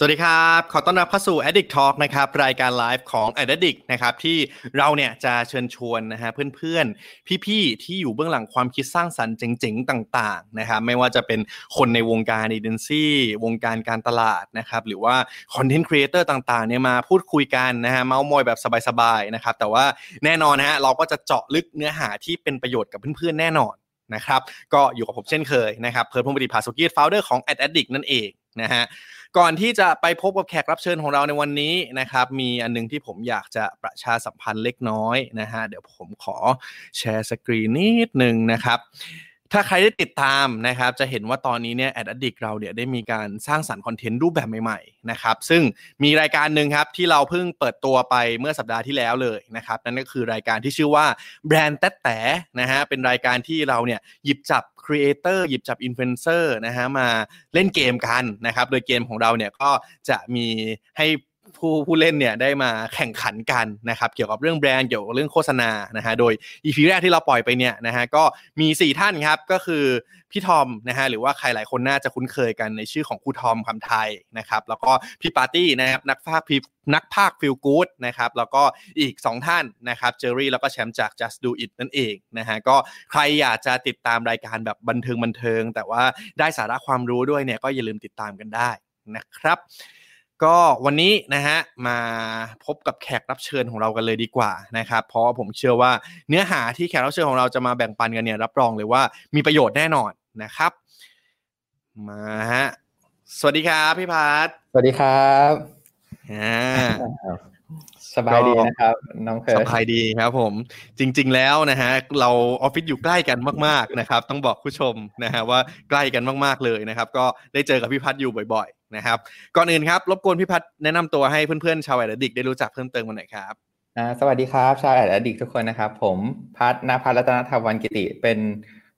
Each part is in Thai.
สวัสดีครับ ขอต้อนรับเข้าสู่ Addict Talk นะครับ รายการไลฟ์ของ Addict นะครับ ที่เราเนี่ยจะเชิญชวนนะฮะเพื่อนๆ พี่ๆ ที่อยู่เบื้องหลังความคิดสร้างสรรค์เจ๋งๆ ต่างๆ นะครับ ไม่ว่าจะเป็นคนในวงการเอเจนซี่วงการการตลาดนะครับ หรือว่า content creator ต่างๆ เนี่ยมาพูดคุยกันนะฮะ เมาส์มอยแบบสบายๆ นะครับ แต่ว่าแน่นอนนะฮะ เราก็จะเจาะลึกเนื้อหาที่เป็นประโยชน์กับเพื่อนๆ แน่นอนนะครับ ก็อยู่กับผมเช่นเคยนะครับ เพิร์ลพงศ์ปฏิภาสุกี founder ของ Addict นั่นเองนะฮะ ก่อนที่จะไปพบกับแขกรับเชิญของเราในวันนี้นะครับ มีอันนึงที่ผมอยากจะประชาสัมพันธ์เล็กน้อยนะฮะเดี๋ยวผมขอshare screen นิดนึงนะครับ ถ้าใครได้ติดตามนะครับ จะเห็นว่าตอนนี้เนี่ย Addict เราเนี่ยได้มีการสร้างสรรค์ content รูปแบบใหม่ๆนะครับ ซึ่งมีรายการหนึ่งครับที่เราเพิ่งเปิดตัวไปเมื่อสัปดาห์ที่แล้วเลยนะครับ นั่นก็คือรายการที่ชื่อว่าแบรนด์แต๊แต่นะฮะเป็นรายการที่เราเนี่ยหยิบจับ creator หยิบจับอินฟลูเอนเซอร์นะฮะมาเล่นเกมกันนะครับ โดยเกมของเราเนี่ยก็จะมีให้ ผู้ผู้เล่นเนี่ยได้มาแข่งขันกันนะครับเกี่ยวกับเรื่องแบรนด์เกี่ยวกับเรื่องโฆษณานะฮะโดย EP แรกที่เราปล่อยไปเนี่ยนะฮะก็มี 4 ท่านครับก็คือพี่ทอมนะฮะหรือว่าใครหลายคนน่าจะคุ้นเคยกันในชื่อของครูทอมคำไทยนะครับแล้วก็พี่ปาร์ตี้นะครับนักภาคพีนักภาคฟิลกู๊ดนะครับแล้วก็อีก 2 ท่านนะครับเจอรี่แล้วก็แชมป์จาก just do it นั่นเองนะฮะก็ใครอยากจะติดตามรายการแบบบันเทิงบันเทิง แต่ว่าได้สาระความรู้ด้วยเนี่ยก็อย่าลืมติดตามกันได้นะครับ ก็วันนี้นะฮะมาพบกับแขกรับเชิญของเรากันเลยดีกว่านะครับ เพราะผมเชื่อว่าเนื้อหาที่แขกรับเชิญของเราจะมาแบ่งปันกันเนี่ยรับรองเลยว่ามีประโยชน์แน่นอนนะครับ มาฮะสวัสดีครับพี่พัทสวัสดีครับอ่า สบายดีนะครับน้องเคยสบายดีครับผม จริง ๆแล้วนะฮะเราออฟฟิศอยู่ใกล้กันมากๆนะครับ ต้องบอกผู้ชมนะฮะว่าใกล้กันมากๆเลยนะครับ ก็ได้เจอกับพี่พัฒอยู่บ่อยๆนะครับก่อนอื่นครับรบกวนพี่พัฒแนะนำตัวให้เพื่อนๆชาว Addict ได้รู้จักเพิ่มเติมกันหน่อยครับสวัสดีครับชาว Addict ทุกคนนะครับ ผมพัฒนภัทรรัตนธรรมวันกิติเป็น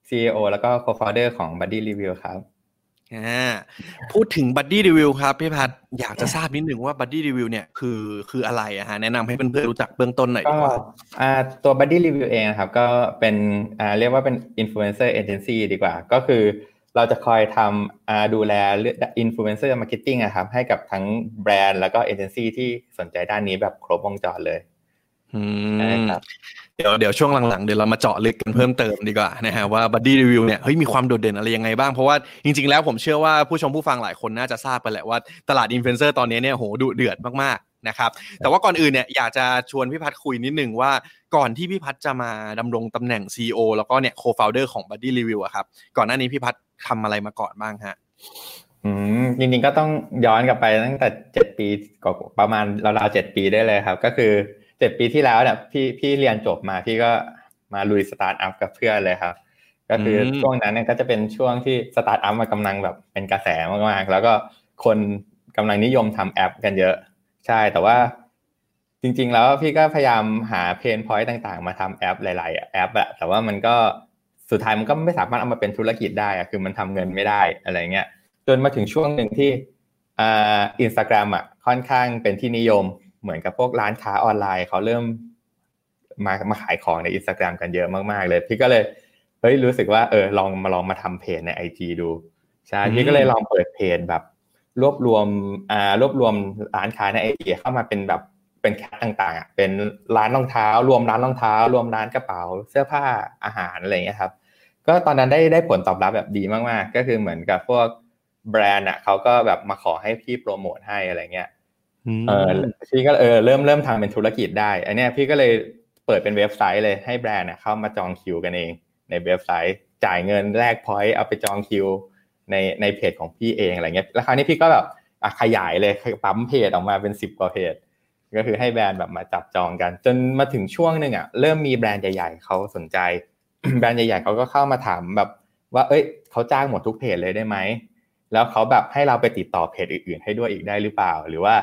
CEO แล้วก็ Co-founder ของ Buddy Review ครับ พูดถึง Buddy Review ครับพี่พัฒอยากจะทราบนิดหนึ่งว่า Buddy Review เนี่ยคือคืออะไรอะฮะแนะนำให้เพื่อนๆรู้จักเบื้องต้นหน่อยดีกว่าตัวบัดดี้รีวิวเองครับก็เป็นเรียกว่าเป็น influencer agency ดีกว่า ก็คือเราจะคอยทำดูแลเรื่อง influencer marketing ครับให้กับทั้งแบรนด์แล้วก็เอเจนซี่ที่สนใจด้านนี้แบบครบวงจรเลย เดี๋ยวเดี๋ยวช่วงหลังๆเดี๋ยวเรามาเจาะลึกกันเพิ่มเติมดีกว่านะฮะว่า Buddy Review เนี่ยเฮ้ยมีความโดดเด่นอะไรยังไงบ้าง เพราะว่าจริง ๆ แล้วผมเชื่อว่าผู้ชมผู้ฟังหลายคนน่าจะทราบไปแหละว่าตลาดอินฟลูเอนเซอร์ตอนนี้เนี่ยโหดุเดือดมากๆนะครับแต่ว่าก่อนอื่นเนี่ยอยากจะชวนพี่พัฒคุยนิดนึงว่าก่อนที่พี่พัฒจะมาดำรงตำแหน่ง CEO แล้วก็เนี่ย Co-founder ของ Buddy Review อะครับก่อนหน้านี้พี่พัฒทำอะไรมาก่อนบ้างฮะอืมจริงๆก็ต้องย้อนกลับไปตั้งแต่เจ็ดปีก็ประมาณราวๆเจ็ดปีได้เลยครับ ก็คือ เจ็ดปีที่แล้วเนี่ยพี่พี่เรียนจบมาพี่ก็มาลุยสตาร์ทอัพกับเพื่อนเลยครับ ก็คือช่วงนั้นเนี่ยก็จะเป็นช่วงที่สตาร์ทอัพมันกำลังแบบเป็นกระแสมากๆ แล้วก็คนกำลังนิยมทำแอปกันเยอะ ใช่แต่ว่าจริง ๆ แล้วพี่ก็พยายามหา pain point ต่างๆ มาทำแอปหลาย ๆ แอปอะแต่ว่ามันก็สุดท้ายมันก็ไม่สามารถเอามาเป็นธุรกิจได้อะคือมันทำเงินไม่ได้อะไรเงี้ยจนมาถึงช่วงหนึ่งที่อ่าอินสตาแกรมอะค่อนข้างเป็นที่นิยม เหมือนกับพวกร้านค้าออนไลน์เขาเริ่มมามาขายของในอินสตาแกรมกันเยอะมากๆเลย พี่ก็เลยเฮ้ยรู้สึกว่าเออลองมาลองมาทำเพจใน IG ดูใช่พี่ก็เลยลองเปิดเพจแบบ รวบรวมอ่ารวบรวมร้านค้าในไอจีเข้ามาเป็นแบบเป็นแคทต่างๆอะเป็นร้านรองเท้า รวมร้านรองเท้า รวมร้านกระเป๋า เสื้อผ้าอาหารอะไรอย่างเงี้ยครับ ก็ตอนนั้นได้ได้ผลตอบรับแบบดีมากๆ ก็คือเหมือนกับพวกแบรนด์อะเขาก็แบบมาขอให้พี่โปรโมทให้อะไรเงี้ย เออพี่ก็เออเริ่มเริ่มทำเป็นธุรกิจได้อันนี้พี่ก็เลยเปิดเป็นเว็บไซต์เลยให้แบรนด์เข้ามาจองคิวกันเองในเว็บไซต์จ่ายเงินแลก point เอาไปจองคิวในในเพจของพี่เองอะไรเงี้ยแล้วคราวนี้พี่ก็แบบขยายเลยปั๊มเพจออกมาเป็นสิบกว่าเพจก็คือให้แบรนด์แบบมาจับจองกัน จนมาถึงช่วงหนึ่งอะเริ่มมีแบรนด์ใหญ่ ๆเขาสนใจ แบรนด์ใหญ่ ๆเขาก็เข้ามาถามแบบ ว่า เอ้ยเขาจ้างหมดทุกเพจเลยได้ไหมแล้วเขาแบบให้เราไปติดต่อเพจอื่น ๆ ให้ด้วยอีกได้หรือเปล่า หรือว่า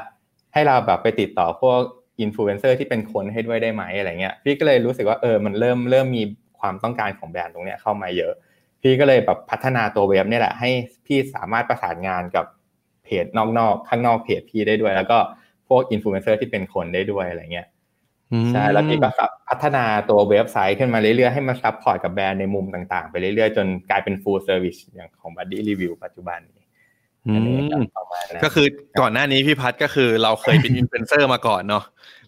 ให้เราแบบไปติดต่อพวกอินฟลูเอนเซอร์ที่เป็นคนให้ด้วยได้ไหมอะไรเงี้ยพี่ก็เลยรู้สึกว่าเออมันเริ่มเริ่มมีความต้องการของแบรนด์ตรงเนี้ยเข้ามาเยอะ พี่ก็เลยแบบพัฒนาตัวเว็บนี่แหละให้พี่สามารถประสานงานกับเพจนอกๆข้างนอกเพจพี่ได้ด้วย แล้วก็พวกอินฟลูเอนเซอร์ที่เป็นคนได้ด้วยอะไรเงี้ยใช่แล้วพี่ก็พัฒนาตัวเว็บไซต์ขึ้นมาเรื่อยๆให้มัน support กับแบรนด์ในมุมต่างๆ ไปเรื่อยๆ จนกลายเป็น full service อย่างของ Buddy Review ปัจจุบันนี้ ก็คือก่อนหน้านี้พี่พัดก็คือเราเคยเป็นอินฟลูเอนเซอร์มาก่อนเนาะ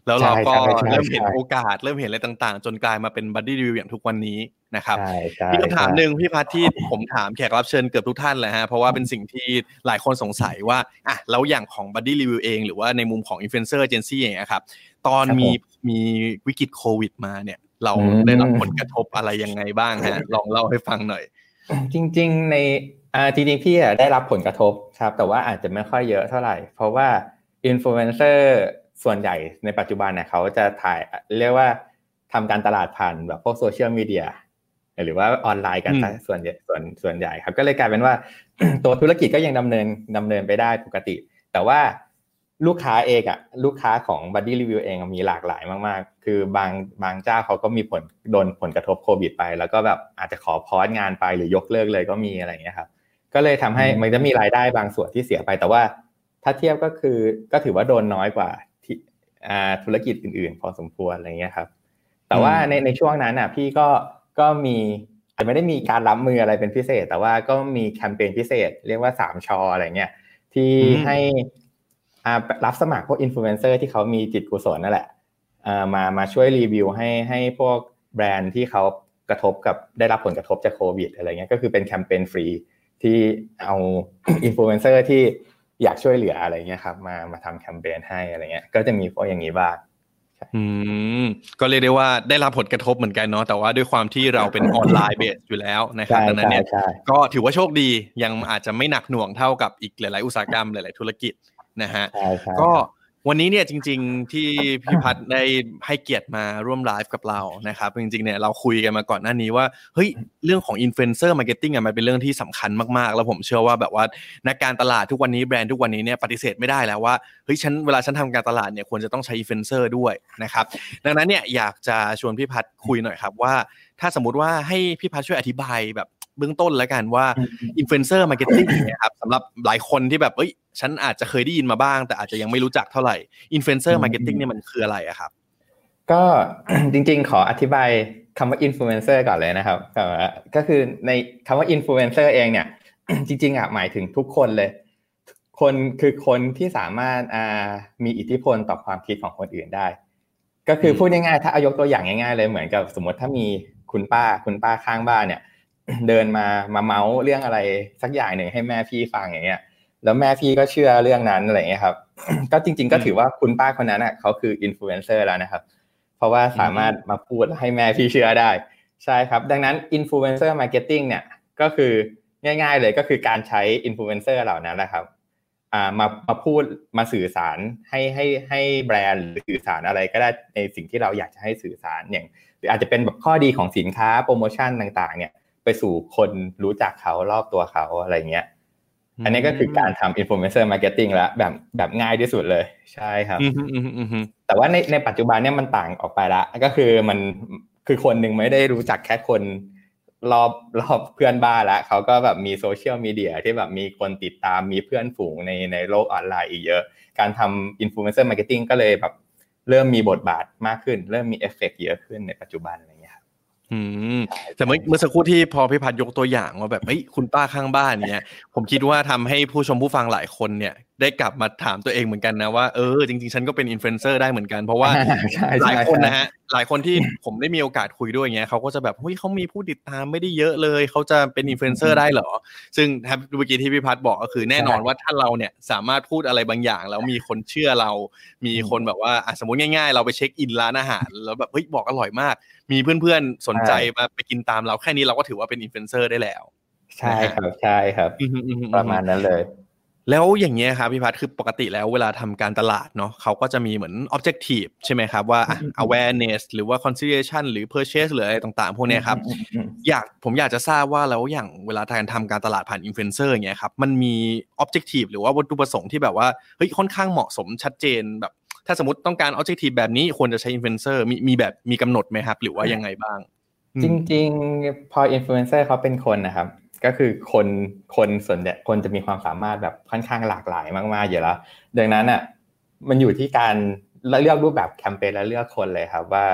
แล้วเราก็เริ่มเห็นโอกาส เริ่มเห็นอะไรต่างๆ จนกลายมาเป็น Buddy Review อย่างทุกวันนี้นะครับพี่คำถามหนึ่งพี่พัดที่ผมถามแขกรับเชิญเกือบทุกท่านเลยฮะเพราะว่าเป็นสิ่งที่หลายคนสงสัยว่าอะแล้วอย่างของ Buddy Review เอง หรือว่าในมุมของอินฟลูเอนเซอร์เอเจนซี่เองครับตอนมีมีวิกฤตโควิดมาเนี่ยเราได้รับผลกระทบอะไรยังไงบ้างฮะลองเล่าให้ฟังหน่อย จริง ๆ ใน อ่าจริงๆพี่ได้รับผลกระทบครับ แต่ว่าอาจจะไม่ค่อยเยอะเท่าไหร่ เพราะว่าอินฟลูเอนเซอร์ส่วนใหญ่ในปัจจุบันเนี่ยเขาจะถ่ายเรียกว่าทำการตลาดผ่านแบบพวกโซเชียลมีเดียหรือว่าออนไลน์กันส่วนใหญ่ส่วนส่วนใหญ่ครับ ก็เลยกลายเป็นว่าตัวธุรกิจก็ยังดำเนินดำเนินไปได้ปกติ แต่ว่าลูกค้าเองอะลูกค้าของ Buddy Review เองมีหลากหลายมากๆ คือบางบางเจ้าเขาก็มีผลโดนผลกระทบโควิดไป แล้วก็แบบอาจจะขอ pause งานไปหรือยกเลิกเลยก็มีอะไรอย่างเงี้ยครับ ก็เลยทำให้มันจะมีรายได้บางส่วนที่เสียไป แต่ว่าถ้าเทียบก็คือก็ถือว่าโดนน้อยกว่าที่ธุรกิจอื่น ๆ พอสมควรอะไรเงี้ยครับ แต่ว่าในในช่วงนั้นอะ พี่ก็ก็มีอาจไม่ได้มีการรับมืออะไรเป็นพิเศษ แต่ว่าก็มีแคมเปญพิเศษ เรียกว่าสามชออะไรเงี้ยที่ให้รับสมัครพวกอินฟลูเอนเซอร์ที่เขามีจิตกุศลนั่นแหละมามาช่วยรีวิวให้ให้พวกแบรนด์ที่เขากระทบกับได้รับผลกระทบจากโควิดอะไรเงี้ยก็คือเป็นแคมเปญฟรี ที่เอาอินฟลูเอนเซอร์ที่อยากช่วยเหลืออะไรเงี้ยครับมามาทำแคมเปญให้อะไรเงี้ย ก็จะมีพวกอย่างนี้บ้างอืมก็เรียกได้ว่าได้รับผลกระทบเหมือนกันเนาะแต่ว่าด้วยความที่เราเป็น online base อยู่แล้วนะครับดังนั้นเนี่ยก็ถือว่าโชคดียังอาจจะไม่หนักหน่วงเท่ากับอีกหลาย ๆ อุตสาหกรรมหลาย ๆ ธุรกิจนะฮะก็ วันนี้เนี่ยจริง ๆ ที่พี่พัฒได้ให้เกียรติมาร่วมไลฟ์กับเรานะครับจริงๆเนี่ยเราคุยกันมาก่อนหน้านี้ว่าเฮ้ยเรื่องของ influencer marketing อะมันเป็นเรื่องที่สำคัญมากๆ แล้วผมเชื่อว่าแบบว่านักการตลาดทุกวันนี้แบรนด์ทุกวันนี้เนี่ยปฏิเสธไม่ได้แล้วว่าเฮ้ยฉันเวลาฉันทำการตลาดเนี่ยควรจะต้องใช้อินฟลูเอนเซอร์ด้วยนะครับดังนั้นเนี่ยอยากจะชวนพี่พัฒคุยหน่อยครับว่า ถ้าสมมติว่าให้พี่พัฒช่วยอธิบายแบบ เบื้องต้นแล้วกันว่า influencer marketing เนี่ยครับสำหรับหลายคนที่แบบเอ้ยฉันอาจจะเคยได้ยินมาบ้าง แต่อาจจะยังไม่รู้จักเท่าไหร่ influencer marketing เนี่ยมันคืออะไรอะครับก็จริงๆ ขออธิบายคำว่าอินฟลูเอนเซอร์ก่อนเลยนะครับก็คือในคำว่าอินฟลูเอนเซอร์เองเนี่ย จริงๆอะหมายถึงทุกคนเลย คนคือคนที่สามารถมีอิทธิพลต่อความคิดของคนอื่นได้ ก็คือพูดง่ายๆถ้าอะยกตัวอย่างง่ายๆเลยเหมือนกับสมมติถ้ามีคุณป้าคุณป้าข้างบ้านเนี่ย เดินมามาเมาท์เรื่องอะไรสักอย่างหนึ่งให้แม่พี่ฟังอย่างเงี้ย แล้วแม่พี่ก็เชื่อเรื่องนั้นอะไรเงี้ยครับ ก็จริง ๆ ก็ถือว่าคุณป้าคนนั้นอะเขาคืออินฟลูเอนเซอร์แล้วนะครับ เพราะว่าสามารถมาพูดให้แม่พี่เชื่อได้ ใช่ครับ ดังนั้น influencer marketing เนี่ยก็คือง่าย ๆ เลยก็คือการใช้อินฟลูเอนเซอร์เหล่านั้นแหละครับอ่ามามาพูดมาสื่อสารให้ให้ให้แบรนด์หรือสื่อสารอะไรก็ได้ในสิ่งที่เราอยากจะให้สื่อสารอย่าง หรืออาจจะเป็นแบบข้อดีของสินค้าโปรโมชั่นต่าง ๆ เนี่ย ไปสู่คนรู้จักเขารอบตัวเขาอะไรเงี้ย อันนี้ก็คือการทำ influencer marketing แล้วแบบแบบง่ายที่สุดเลย ใช่ครับแต่ว่าในในปัจจุบันเนี่ยมันต่างออกไปละก็คือมันคือคนหนึ่งไม่ได้รู้จักแค่คนรอบรอบเพื่อนบ้านละเขาก็แบบมีโซเชียลมีเดียที่แบบมีคนติดตามมีเพื่อนฝูงในในโลกออนไลน์อีกเยอะ การทำ influ encer marketing ก็เลยแบบเริ่มมีบทบาทมากขึ้น เริ่มมีเอฟเฟกเยอะขึ้นในปัจจุบัน อืมแต่เมื่อเมื่อสักครู่ที่พอพี่พัดยกตัวอย่างว่าแบบเฮ้ยคุณป้าข้างบ้านเนี่ยผมคิดว่าทำให้ผู้ชมผู้ฟังหลายคนเนี่ย ได้กลับมาถามตัวเองเหมือนกันนะว่าเออจริงๆ ฉันก็เป็นอินฟลูเอนเซอร์ได้เหมือนกันเพราะว่าหลายคนนะฮะหลายคนที่ผมได้มีโอกาสคุยด้วยเงี้ยเขาก็จะแบบเฮ้ยเขามีผู้ติดตามไม่ได้เยอะเลย เขาจะเป็นอินฟลูเอนเซอร์ได้เหรอ ซึ่งครับเมื่อกี้ที่พี่พัดบอกก็คือแน่นอนว่าถ้าเราเนี่ยสามารถพูดอะไรบางอย่าง แล้วมีคนเชื่อเรา มีคนแบบว่าสมมติง่ายๆ เราไปเช็คอินร้านอาหารแล้วแบบเฮ้ยบอกอร่อยมาก มีเพื่อนๆสนใจมาไปกินตามเราแค่นี้เราก็ถือว่าเป็นอินฟลูเอนเซอร์ได้แล้ว ใช่ครับใช่ครับ ประมาณนั้นเลย แล้วอย่างเงี้ยครับพี่พัฒคือปกติแล้วเวลาทำการตลาดเนาะเขาก็จะมีเหมือน objective ใช่ไหมครับว่า awareness หรือว่า consideration หรือ purchase หรืออะไรต่างๆ พวกนี้ครับอยากผมอยากจะทราบว่าแล้วอย่างเวลาการทำการตลาดผ่านอินฟลูเอนเซอร์อย่างเงี้ยครับมันมี objective หรือว่าวัตถุประสงค์ที่แบบว่าเฮ้ยค่อนข้างเหมาะสมชัดเจนแบบ ถ้าสมมติต้องการ objective แบบนี้ควรจะใช้อินฟลูเอนเซอร์มีมีแบบมีกำหนดไหมครับ หรือว่ายังไงบ้าง จริง ๆ พออินฟลูเอนเซอร์เขาเป็นคนนะครับ ก็คือคนคนส่วนใหญ่คนจะมีความสามารถแบบค่อนข้างหลากหลายมากๆอยู่แล้ว ดังนั้นอะมันอยู่ที่การเลือกรูปแบบแคมเปญและเลือกคนเลยครับว่า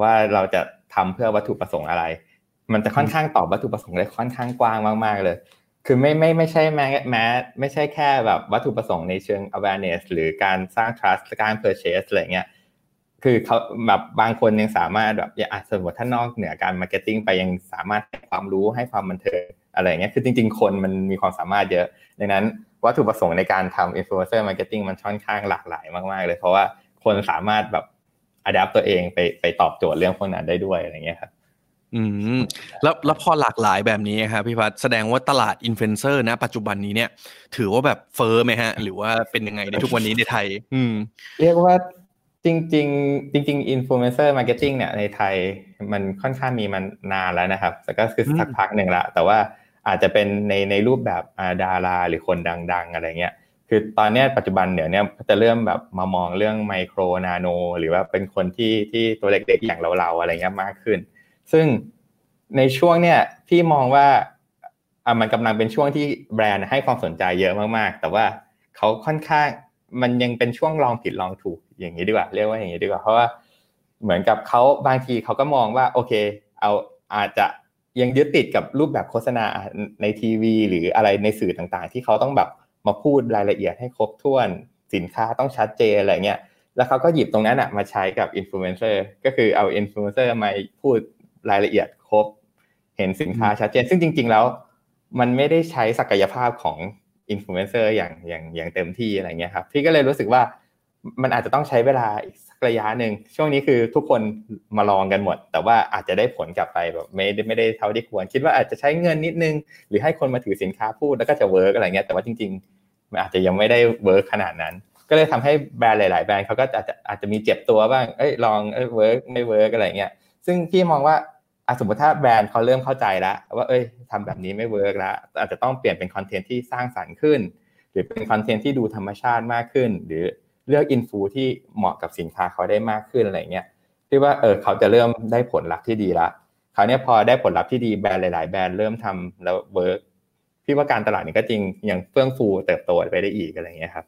ว่าเราจะทำเพื่อวัตถุประสงค์อะไร มันจะค่อนข้างตอบวัตถุประสงค์ได้ค่อนข้างกว้างมาก ๆ เลย คือไม่ไม่ไม่ใช่แม้แม้ไม่ใช่แค่แบบวัตถุประสงค์ในเชิง awareness หรือการสร้าง trust การ purchase อะไรเงี้ย คือเขาแบบบางคนยังสามารถแบบอย่างสมมติถ้านอกเหนือการมาร์เก็ตติ้งไปยังสามารถให้ความรู้ให้ความบันเทิงอะไรเงี้ยคือจริง ๆ คนมันมีความสามารถเยอะ ดังนั้นวัตถุประสงค์ในการทำอินฟลูเอนเซอร์มาร์เก็ตติ้งมันค่อนข้างหลากหลายมากๆ เลย เพราะว่าคนสามารถแบบadapt ตัวเองไปไปตอบโจทย์เรื่องพวกนั้นได้ด้วยอะไรเงี้ยครับอืมแล้วแล้วพอหลากหลายแบบนี้ครับพี่พัฒแสดงว่าตลาดอินฟลูเอนเซอร์นะ ปัจจุบันนี้เนี่ย ถือว่าแบบเฟ้อไหมฮะ หรือว่าเป็นยังไงในทุกวันนี้ในไทย อืม เรียกว่า จริงจริงจริงๆอินฟลูเอนเซอร์มาร์เก็ตติ้งเนี่ยในไทยมันค่อนข้างมีมันนานแล้วนะครับแต่ก็คือสักพักหนึ่งละแต่ว่าอาจจะเป็นในในรูปแบบดาราหรือคนดัง ๆ อะไรเงี้ยคือตอนนี้ปัจจุบันเดี๋ยวนี้จะเริ่มแบบมามองเรื่องไมโครนาโน หรือว่าเป็นคนที่ที่ตัวเล็กๆอย่างเราๆอะไรเงี้ยมากขึ้น ซึ่งในช่วงเนี้ยพี่มองว่าอะมันกำลังเป็นช่วงที่แบรนด์ให้ความสนใจเยอะมากๆ แต่ว่าเขาค่อนข้างมันยังเป็นช่วงลองผิดลองถูก อย่างนี้ดีกว่า เรียกว่าอย่างนี้ดีกว่า เพราะว่าเหมือนกับเขาบางทีเขาก็มองว่า โอเค เอาอาจจะยังยึดติดกับรูปแบบโฆษณาในทีวี หรืออะไรในสื่อต่างๆ ที่เขาต้องแบบมาพูดรายละเอียดให้ครบถ้วนสินค้าต้องชัดเจนอะไรเงี้ยแล้วเขาก็หยิบตรงนั้นอะมาใช้กับอินฟลูเอนเซอร์ก็คือเอาอินฟลูเอนเซอร์มาพูดรายละเอียดครบ เห็นสินค้าชัดเจน ซึ่งจริง ๆ แล้ว มันไม่ได้ใช้ศักยภาพของอินฟลูเอนเซอร์อย่างอย่างอย่างเต็มที่อะไรเงี้ยครับพี่ก็เลยรู้สึกว่า มันอาจจะต้องใช้เวลาอีกสักระยะหนึ่งช่วงนี้คือทุกคนมาลองกันหมด แต่ว่าอาจจะได้ผลกลับไปแบบไม่ได้ไม่ได้เท่าที่ควร คิดว่าอาจจะใช้เงินนิดนึง หรือให้คนมาถือสินค้าพูดแล้วก็จะ work อะไรเงี้ยแต่ว่าจริงๆมันอาจจะยังไม่ได้ work ขนาดนั้น ก็เลยทำให้แบรนด์หลาย ๆ แบรนด์เขาก็อาจจะอาจจะมีเจ็บตัวบ้างเอ้ยลองเอ้ย work ไม่ work อะไรเงี้ยซึ่งพี่มองว่าสมมติถ้าแบรนด์เขาเริ่มเข้าใจแล้วว่าเอ้ยทำแบบนี้ไม่ work แล้วอาจจะต้องเปลี่ยนเป็นคอนเทนต์ที่สร้างสรรค์ขึ้น หรือเป็นคอนเทนต์ที่ดูธรรมชาติมากขึ้นหรือ เลือกอินฟลูที่เหมาะกับสินค้าเขาได้มากขึ้นอะไรเงี้ยที่ว่าเออเขาจะเริ่มได้ผลลัพธ์ที่ดีละคราวนี้พอได้ผลลัพธ์ที่ดีแบรนด์หลาย ๆ แบรนด์เริ่มทำแล้ว work พี่ว่าการตลาดนี้ก็จริงอย่างเฟื่องฟูเติบโตไปได้อีกอะไรเงี้ยครับ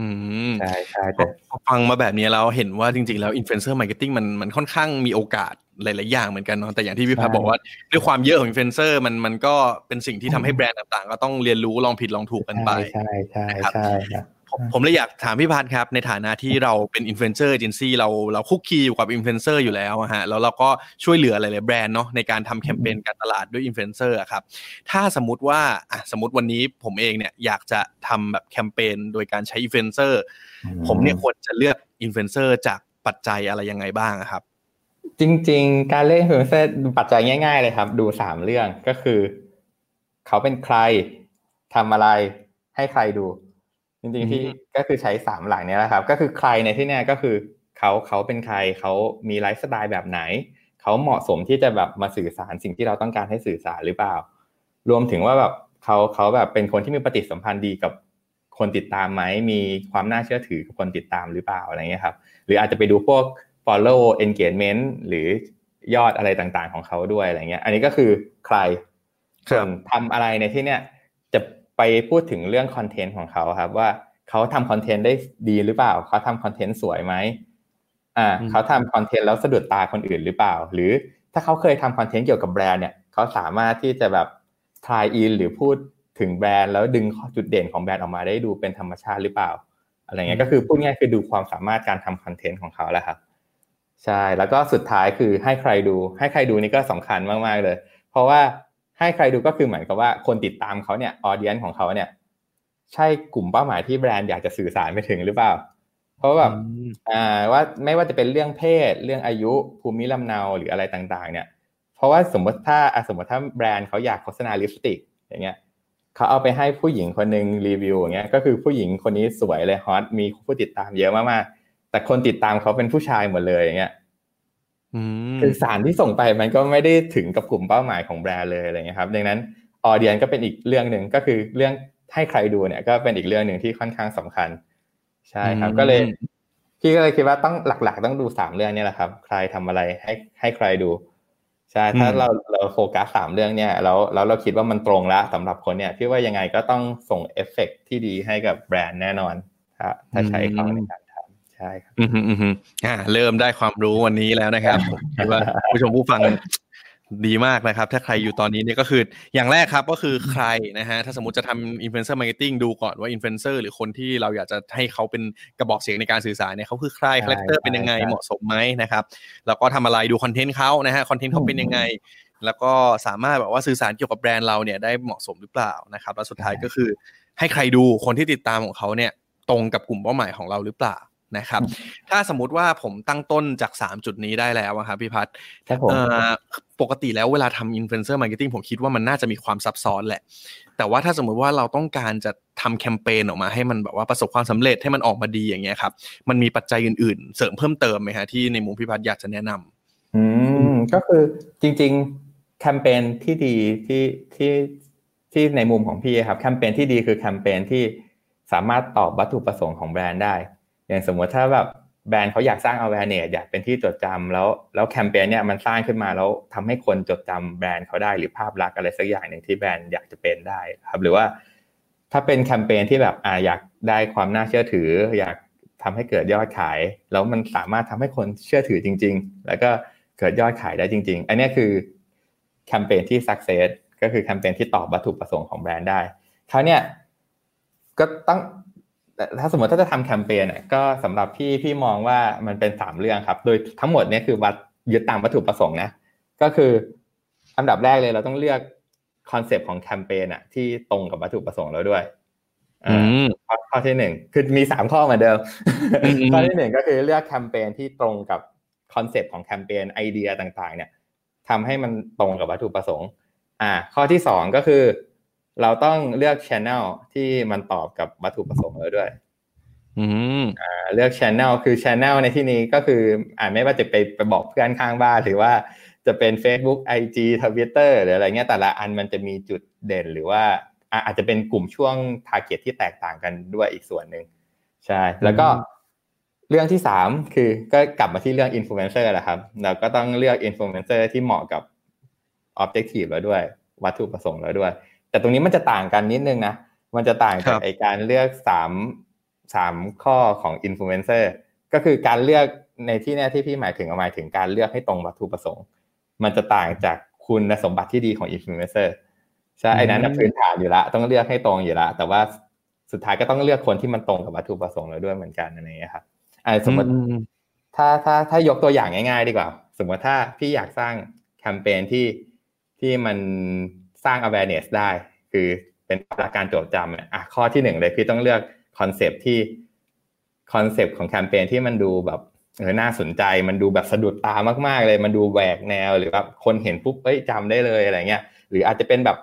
อืมใช่ใช่แต่ฟังมาแบบนี้เราเห็นว่าจริง ๆ แล้วอินฟลูเอนเซอร์มาร์เก็ตติ้งมันมันค่อนข้างมีโอกาสหลาย ๆ อย่างเหมือนกันเนาะแต่อย่างที่พี่พัฒบอกว่าด้วยความเยอะของอินฟลูเอนเซอร์มันมันก็เป็นสิ่งที่ทำให้แบรนด์ต่าง ๆ ก็ต้องเรียนรู้ลองผิดลองถูกกันไปใช่ใช่ใช่ครับ ผมเลยอยากถามพี่พัฒครับ ในฐานะที่เราเป็นอินฟลูเอนเซอร์เอเจนซี่เราเราคลุกคลีอยู่กับอินฟลูเอนเซอร์อยู่แล้วฮะแล้วเราก็ช่วยเหลือหลายๆแบรนด์เนาะในการทำแคมเปญการตลาดด้วยอินฟลูเอนเซอร์ครับถ้าสมมติว่าอะสมมติวันนี้ผมเองเนี่ยอยากจะทำแบบแคมเปญโดยการใช้อินฟลูเอนเซอร์ผมเนี่ยควรจะเลือกอินฟลูเอนเซอร์จากปัจจัยอะไรยังไงบ้างครับ จริง ๆ การเลือกอินฟลูเอนเซอร์ปัจจัยง่าย ๆ เลยครับ ดูสามเรื่องก็คือ เขาเป็นใครทำอะไรให้ใครดู จริงๆที่ก็คือใช้สามหลักนี้แหละครับ ก็คือใครในที่นี้ก็คือเขาเขาเป็นใครเขามีไลฟ์สไตล์แบบไหนเขาเหมาะสมที่จะแบบมาสื่อสารสิ่งที่เราต้องการให้สื่อสารหรือเปล่า รวมถึงว่าแบบเขาเขาแบบเป็นคนที่มีปฏิสัมพันธ์ดีกับคนติดตามไหมมีความน่าเชื่อถือกับคนติดตามหรือเปล่าอะไรเงี้ยครับ หรืออาจจะไปดูพวก follow engagement หรือยอดอะไรต่างๆของเขาด้วยอะไรเงี้ย อันนี้ก็คือใครส่วนทำอะไรในที่เนี้ยจะ ไปพูดถึงเรื่องคอนเทนต์ของเขาครับว่าเขาทำคอนเทนต์ได้ดีหรือเปล่า เขาทำคอนเทนต์สวยไหมอ่าเขาทำคอนเทนต์แล้วสะดุดตาคนอื่นหรือเปล่า หรือถ้าเขาเคยทำคอนเทนต์เกี่ยวกับแบรนด์เนี่ยเขาสามารถที่จะแบบ tie-in หรือพูดถึงแบรนด์แล้วดึงจุดเด่นของแบรนด์ออกมาได้ดูเป็นธรรมชาติหรือเปล่า อะไรเงี้ยก็คือพูดง่ายคือดูความสามารถการทำคอนเทนต์ของเขาแหละครับใช่แล้วก็สุดท้ายคือให้ใครดู ให้ใครดูนี่ก็สำคัญมากๆเลย เพราะว่า ให้ใครดูก็คือเหมือนกับว่าคนติดตามเขาเนี่ย audience ของเขาเนี่ย ใช่กลุ่มเป้าหมายที่แบรนด์อยากจะสื่อสารไปถึงหรือเปล่า เพราะแบบอ่าว่าไม่ว่าจะเป็นเรื่องเพศเรื่องอายุภูมิลำเนาหรืออะไรต่าง ๆ เนี่ย เพราะว่าสมมติถ้าสมมติถ้าแบรนด์เขาอยากโฆษณาลิปสติก อย่างเงี้ยเขาเอาไปให้ผู้หญิงคนหนึ่งรีวิวอย่างเงี้ยก็คือผู้หญิงคนนี้สวยเลยฮอตมีผู้ติดตามเยอะมากๆแต่คนติดตามเขาเป็นผู้ชายหมดเลยอย่างเงี้ย คือสารที่ส่งไปมันก็ไม่ได้ถึงกับกลุ่มเป้าหมายของแบรนด์เลยอะไรเงี้ยครับดังนั้นออเดียนก็เป็นอีกเรื่องหนึ่งก็คือเรื่องให้ใครดูเนี่ยก็เป็นอีกเรื่องหนึ่งที่ค่อนข้างสำคัญ ใช่ครับก็เลยพี่ก็เลยคิดว่าต้องหลัก ๆ ต้องดูสามเรื่องนี้แหละครับ ใครทำอะไรให้ให้ใครดูใช่ถ้าเราเราโฟกัสสามเรื่องเนี่ยแล้วแล้วเราคิดว่ามันตรงแล้วสำหรับคนเนี่ยพี่ว่ายังไงก็ต้องส่งเอฟเฟกที่ดีให้กับแบรนด์แน่นอนถ้าถ้าใช้เขาในการทำ ใช่ครับอืมอืมอืมอ่าเริ่มได้ความรู้วันนี้แล้วนะครับผมคิดว่าผู้ชมผู้ฟังดีมากนะครับ ถ้าใครอยู่ตอนนี้เนี่ยก็คืออย่างแรกครับก็คือใครนะฮะถ้าสมมติจะทำอินฟลูเอนเซอร์มาร์เก็ตติ้งดูก่อนว่าอินฟลูเอนเซอร์หรือคนที่เราอยากจะให้เขาเป็นกระบอกเสียงในการสื่อสารเนี่ยเขาคือใครคาแรคเตอร์เป็นยังไงเหมาะสมไหมนะครับแล้วก็ทำอะไรดูคอนเทนต์เขานะฮะคอนเทนต์เขาเป็นยังไง แล้วก็สามารถแบบว่าสื่อสารเกี่ยวกับแบรนด์เราเนี่ยได้เหมาะสมหรือเปล่านะครับ แล้วสุดท้ายก็คือให้ใครดูคนที่ติดตามของเขาเนี่ยตรงกับกลุ่มเป้าหมายของเราหรือเปล่า นะครับ ถ้าสมมุติว่าผมตั้งต้นจาก 3 จุดนี้ได้แล้วครับพี่พัฒน์ปกติแล้วเวลาทำอินฟลูเอนเซอร์มาร์เก็ตติ้งผมคิดว่ามันน่าจะมีความซับซ้อนแหละ แต่ว่าถ้าสมมุติว่าเราต้องการจะทำแคมเปญออกมาให้มันแบบว่าประสบความสำเร็จให้มันออกมาดีอย่างเงี้ยครับ มันมีปัจจัยอื่นๆ เสริมเพิ่มเติมไหมฮะที่ในมุมพี่พัฒน์อยากจะแนะนำอืมก็คือจริง ๆแคมเปญที่ดีที่ที่ที่ในมุมของพี่ครับแคมเปญที่ดีคือแคมเปญที่สามารถตอบวัตถุประสงค์ของแบรนด์ได้ อย่างสมมติถ้าแบบแบรนด์เขาอยากสร้าง awareness อยากเป็นที่จดจำแล้วแล้วแคมเปญเนี่ยมันสร้างขึ้นมาแล้วทำให้คนจดจำแบรนด์เขาได้หรือภาพลักษณ์อะไรสักอย่างหนึ่งที่แบรนด์อยากจะเป็นได้ครับหรือว่า ถ้าเป็นแคมเปญที่แบบอ่าอยากได้ความน่าเชื่อถือ อยากทำให้เกิดยอดขาย แล้วมันสามารถทำให้คนเชื่อถือจริง ๆ แล้วก็เกิดยอดขายได้จริง ๆ อันนี้คือแคมเปญที่ success ก็คือแคมเปญที่ตอบวัตถุประสงค์ของแบรนด์ได้คราวเนี้ยก็ต้อง ถ้าสมมติถ้าจะทำแคมเปญอะก็สำหรับพี่พี่มองว่ามันเป็นสามเรื่องครับ โดยทั้งหมดนี้คือวัดยึดตามวัตถุประสงค์นะ ก็คืออันดับแรกเลยเราต้องเลือกคอนเซปต์ของแคมเปญอะที่ตรงกับวัตถุประสงค์เราด้วยอ่าข้อที่หนึ่งคือมีสามข้อเหมือนเดิมข้อที่หนึ่งก็คือเลือกแคมเปญที่ตรงกับคอนเซปต์ของแคมเปญไอเดียต่าง ๆ เนี่ยทำให้มันตรงกับวัตถุประสงค์ อ่า ข้อที่สองก็คือ เราต้องเลือกช ANNEL ที่มันตอบกับวัตถุประสงค์เราด้วยอืมอ่าเลือกช ANNEL คือช ANNEL ในที่นี้ก็คืออ่าไม่ว่าจะไปไปบอกเพื่อนข้างบ้านหรือว่าจะเป็น Facebook IG Twitter หรืออะไรเงี้ยแต่ละอันมันจะมีจุดเด่นหรือว่าอาจจะเป็นกลุ่มช่วง target ที่แตกต่างกันด้วยอีกส่วนหนึ่งใช่ แล้วก็เรื่องที่สามคือก็กลับมาที่เรื่องอินฟลูเอนเซอร์แหละครับ เราก็ต้องเลือกอินฟลูเอนเซอร์ที่เหมาะกับ objective แล้วด้วย วัตถุประสงค์แล้วด้วย แต่ตรงนี้มันจะต่างกันนิดนึงนะ มันจะต่างจากไอการเลือกสามสามข้อของอินฟลูเอนเซอร์ก็คือการเลือกในที่นี้ที่พี่หมายถึงหมายถึงการเลือกให้ตรงวัตถุประสงค์ มันจะต่างจากคุณสมบัติที่ดีของอินฟลูเอนเซอร์ใช่ไอ้นั้นพื้นฐานอยู่ละต้องเลือกให้ตรงอยู่ละแต่ว่าสุดท้ายก็ต้องเลือกคนที่มันตรงกับวัตถุประสงค์เราด้วยเหมือนกันอะไรอย่างนี้ครับอ่าสมมติถ้าถ้าถ้ายกตัวอย่างง่าย ๆ ดีกว่า สมมติถ้าพี่อยากสร้างแคมเปญที่ที่มัน สร้าง awareness ได้ คือเป็นหลักการโจทย์จำอะข้อที่หนึ่งเลยพี่ต้องเลือกคอนเซปที่คอนเซปต์ของแคมเปญที่มันดูแบบเออน่าสนใจมันดูแบบสะดุดตามากๆเลย มันดูแหวกแนวหรือแบบคนเห็นปุ๊บเอ้ยจำได้เลยอะไรเงี้ยหรืออาจจะเป็นแบบ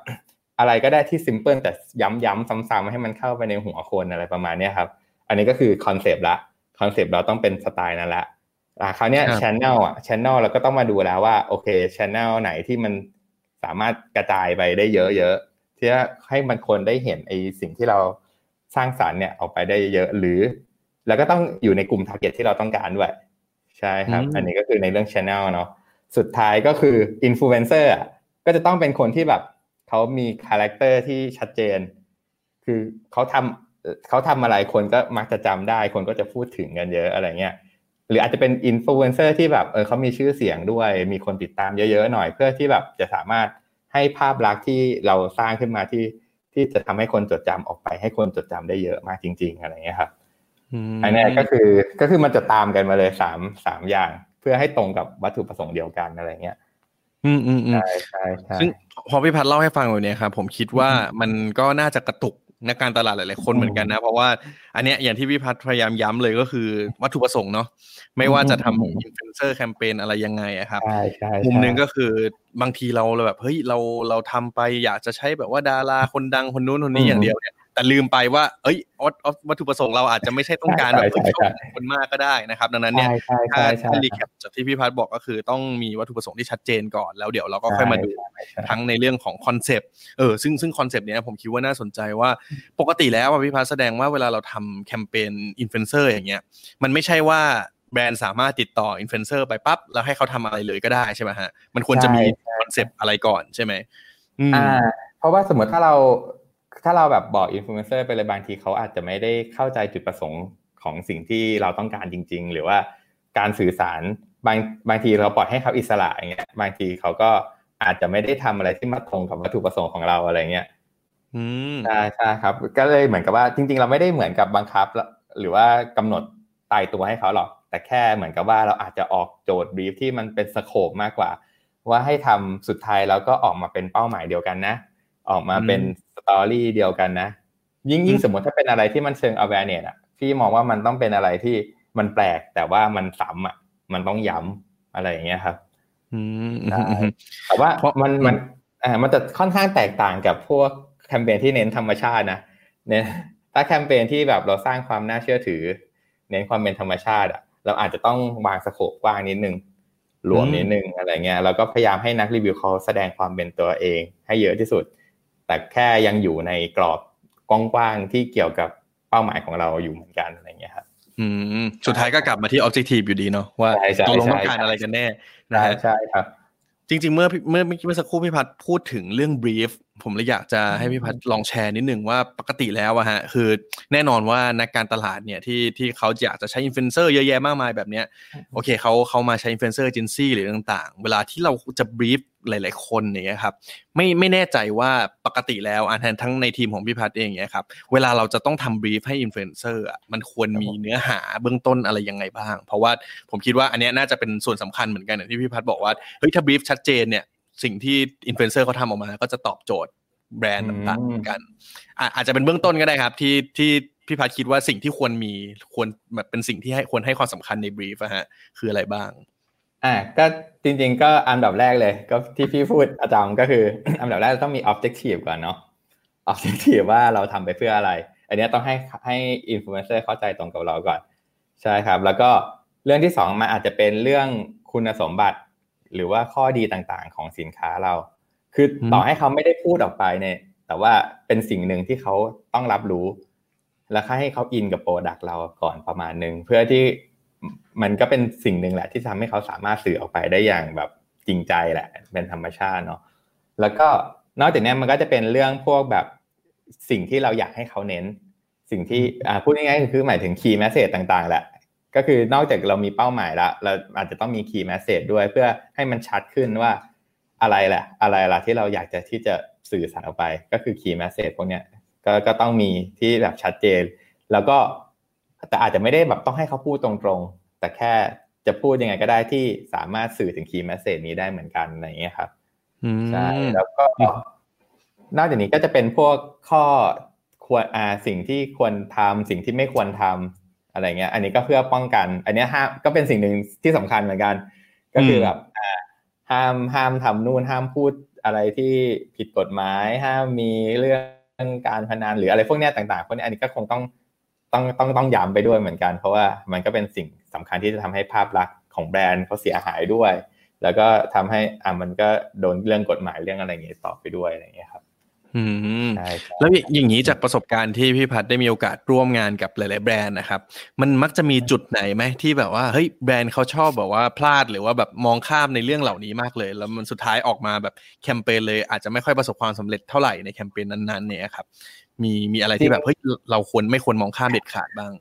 อะไรก็ได้ที่ simple แต่ย้ำๆซ้ำๆให้มันเข้าไปในหัวคนอะไรประมาณนี้ครับ อันนี้ก็คือคอนเซปต์ละคอนเซปต์เราต้องเป็นสไตล์นั่นละอ่าคราวนี้ channel อะ channel เราก็ต้องมาดูแล้วว่าโอเค channel ไหนที่มัน สามารถกระจายไปได้เยอะๆที่ให้มันคนได้เห็นไอ้สิ่งที่เราสร้างสรรค์เนี่ยออกไปได้เยอะหรือ แล้วก็ต้องอยู่ในกลุ่ม target ที่เราต้องการด้วยใช่ครับ อันนี้ก็คือในเรื่องช anel เนาะสุดท้ายก็คืออินฟลูเอนเซอร์อะก็จะต้องเป็นคนที่แบบเขามีคาแรคเตอร์ที่ชัดเจน คือเขาทำเขาทำอะไรคนก็มักจะจำได้ คนก็จะพูดถึงกันเยอะอะไรเงี้ย หรืออาจจะเป็นอินฟลูเอนเซอร์ที่แบบเออเขามีชื่อเสียงด้วย มีคนติดตามเยอะๆหน่อย เพื่อที่แบบจะสามารถให้ภาพลักษณ์ที่เราสร้างขึ้นมาที่ที่จะทำให้คนจดจำออกไป ให้คนจดจำได้เยอะมากจริง ๆ อะไรเงี้ยครับอันนี้ก็คือก็คือมันจะตามกันมาเลยสามสามอย่าง เพื่อให้ตรงกับวัตถุประสงค์เดียวกันอะไรเงี้ยอืมอืมใช่ใช่ใช่ซึ่งพอพี่พัฒน์เล่าให้ฟังแบบนี้ครับผมคิดว่ามันก็น่าจะกระตุก นักการตลาดหลาย ๆ คนเหมือนกันนะ เพราะว่าอันเนี้ยอย่างที่พี่พัฒน์พยายามย้ำเลยก็คือวัตถุประสงค์เนาะไม่ว่าจะทำอินฟลูเอนเซอร์แคมเปญอะไรยังไงครับมุมหนึ่งก็คือบางทีเราแบบเฮ้ยเราเราทำไปอยากจะใช้แบบว่าดาราคนดังคนนู้นคนนี้อย่างเดียวเนี่ย แต่ลืมไปว่า เอ้ยวัตถุประสงค์เราอาจจะไม่ใช่ต้องการแบบคนมากก็ได้นะครับ ดังนั้นเนี่ยถ้าถ้า recap จากที่พี่พัฒน์บอกก็คือต้องมีวัตถุประสงค์ที่ชัดเจนก่อนแล้วเดี๋ยวเราก็ค่อยมาดูทั้งในเรื่องของคอนเซปต์เออซึ่งซึ่งคอนเซปต์เนี้ยผมคิดว่าน่าสนใจว่าปกติแล้วพี่พัฒน์แสดงว่าเวลาเราทำแคมเปญอินฟลูเอนเซอร์อย่างเงี้ยมันไม่ใช่ว่าแบรนด์สามารถติดต่ออินฟลูเอนเซอร์ไปปั๊บแล้วให้เขาทำอะไรเลยก็ได้ใช่ไหมฮะมันควรจะมีคอนเซปต์อะไรก่อนใช่ไหมอ่าเพราะว่าสมมติถ้าเรา ถ้าเราแบบบอกอินฟลูเอนเซอร์ไปเลยบางทีเขาอาจจะไม่ได้เข้าใจจุดประสงค์ของสิ่งที่เราต้องการจริง ๆ หรือว่าการสื่อสารบางบางทีเราปล่อยให้เขาอิสระอย่างเงี้ย บางทีเขาก็อาจจะไม่ได้ทำอะไรที่มาตรงกับวัตถุประสงค์ของเราอะไรเงี้ยใช่ใช่ครับ ก็เลยเหมือนกับว่าจริง ๆ เราไม่ได้เหมือนกับบังคับ หรือว่ากำหนดตายตัวให้เขาหรอก แต่แค่เหมือนกับว่าเราอาจจะออกโจทย์บีฟที่มันเป็น scope มากกว่า ว่าให้ทำสุดท้ายแล้วก็ออกมาเป็นเป้าหมายเดียวกันนะ ออกมาเป็นส ตอรี่เดียวกันนะ ยิ่งยิ่งสมมติถ้าเป็นอะไรที่มันเชิง awareness อะพี่มองว่ามันต้องเป็นอะไรที่มันแปลกแต่ว่ามันซ้ำอะ มันต้องย้ำอะไรอย่างเงี้ยครับแต่ว่ามันมันอ่ามันจะค่อนข้างแตกต่างกับพวกแคมเปญที่เน้นธรรมชาตินะเนี่ยถ้าแคมเปญที่แบบเราสร้างความน่าเชื่อถือ เน้นความเป็นธรรมชาติอะ เราอาจจะต้องวางสโคปกว้างนิดนึงรวมนิดนึงอะไรเงี้ยแล้วก็พยายามให้นักรีวิวเขาแสดงความเป็นตัวเอง ให้เยอะที่สุด แต่แค่ยังอยู่ในกรอบกว้างๆที่เกี่ยวกับเป้าหมายของเราอยู่เหมือนกันอะไรเงี้ยครับอืมสุดท้ายก็กลับมาที่ objective อยู่ดีเนาะว่าตกลงต้องการอะไรกันแน่นะฮะใช่ครับ จริง ๆ เมื่อเมื่อเมื่อสักครู่พี่พัฒพูดถึงเรื่อง brief ผมเลยอยากจะให้พี่พัฒลองแชร์นิดหนึ่งว่าปกติแล้วอะฮะคือแน่นอนว่านักการตลาดเนี่ยที่ที่เขาอยากจะใช้อินฟลูเอนเซอร์เยอะแยะมากมายแบบเนี้ยโอเคเขาเขามาใช้อินฟลูเอนเซอร์เอเจนซี่หรือต่างๆ เวลาที่เราจะ brief หลาย ๆ คนเนี่ยครับไม่ไม่แน่ใจว่าปกติแล้วอันทั้งในทีมของพี่พัฒเองเนี่ยครับเวลาเราจะต้องทำ brief ให้อินฟลูเอนเซอร์อะมันควรมีเนื้อหาเบื้องต้นอะไรยังไงบ้าง เพราะว่าผมคิดว่าอันนี้น่าจะเป็นส่วนสำคัญเหมือนกันอย่างที่พี่พัฒบอกว่าเฮ้ยถ้า brief ชัดเจนเนี่ย สิ่งที่อินฟลูเอนเซอร์เขาทำออกมา ก็จะตอบโจทย์แบรนด์ต่างๆกัน อาจจะเป็นเบื้องต้นก็ได้ครับ ที่ที่พี่พัฒคิดว่าสิ่งที่ควรมีควรแบบเป็นสิ่งที่ให้ควรให้ความสำคัญใน brief อะฮะคืออะไรบ้างอ่าก็จริงๆก็อันดับแรกเลย ก็ที่พี่พูดอาจารย์ก็คือ อันดับแรกต้องมี objective ก่อนเนาะ objective ว่าเราทำไปเพื่ออะไร อันนี้ต้องให้ให้อินฟลูเอนเซอร์เข้าใจตรงกับเราก่อน ใช่ครับ แล้วก็เรื่องที่สองมันอาจจะเป็นเรื่องคุณสมบัติ หรือว่าข้อดีต่างๆ ของสินค้าเรา คือต่อให้เขาไม่ได้พูดออกไปเนี่ย แต่ว่าเป็นสิ่งหนึ่งที่เขาต้องรับรู้ แล้วให้เขาอินกับ product เราก่อนประมาณหนึ่งเพื่อที่มันก็เป็นสิ่งหนึ่งแหละ ที่ทำให้เขาสามารถสื่อออกไปได้อย่างแบบจริงใจแหละ เป็นธรรมชาติเนาะแล้วก็นอกจากนี้มันก็จะเป็นเรื่องพวกแบบสิ่งที่เราอยากให้เขาเน้น สิ่งที่อ่าพูดง่ายๆคือหมายถึง key message ต่างๆแหละ ก็คือนอกจากเรามีเป้าหมายแล้วเราอาจจะต้องมี key message ด้วยเพื่อให้มันชัดขึ้นว่าอะไรแหละ อะไรล่ะที่เราอยากจะที่จะสื่อสารออกไป ก็คือ key message พวกเนี้ยก็ก็ต้องมีที่แบบชัดเจน แล้วก็แต่อาจจะไม่ได้แบบต้องให้เขาพูดตรงๆ แต่แค่จะพูดยังไงก็ได้ที่สามารถสื่อถึง key message นี้ได้เหมือนกันอะไรอย่างเงี้ยครับใช่แล้วก็นอกจากนี้ก็จะเป็นพวกข้อควรอ่าสิ่งที่ควรทำสิ่งที่ไม่ควรทำ อะไรเงี้ย อันนี้ก็เพื่อป้องกัน อันนี้ห้ามก็เป็นสิ่งหนึ่งที่สำคัญเหมือนกัน ก็คือแบบห้ามห้ามทำนู่นห้ามพูดอะไรที่ผิดกฎหมาย ห้ามมีเรื่องการพนันหรืออะไรพวกนี้ต่างๆพวกนี้อันนี้ก็คงต้องต้องต้องต้องย้ำไปด้วยเหมือนกัน เพราะว่ามันก็เป็นสิ่งสำคัญที่จะทำให้ภาพลักษณ์ของแบรนด์เขาเสียหายด้วย แล้วก็ทำให้อ่ามันก็โดนเรื่องกฎหมายเรื่องอะไรอย่างเงี้ยต่อไปด้วยอะไรอย่างเงี้ยครับ อืมแล้วอย่างนี้จากประสบการณ์ที่พี่พัดได้มีโอกาสร่วมงานกับหลาย ๆ แบรนด์นะครับ มันมักจะมีจุดไหนไหมที่แบบว่าเฮ้ยแบรนด์เขาชอบแบบว่าพลาดหรือว่าแบบมองข้ามในเรื่องเหล่านี้มากเลย แล้วมันสุดท้ายออกมาแบบแคมเปญเลยอาจจะไม่ค่อยประสบความสำเร็จเท่าไหร่ในแคมเปญนั้น ๆ เนี่ยครับมีมีอะไรที่แบบเฮ้ยเราควรไม่ควรมองข้ามเด็ดขาดบ้าง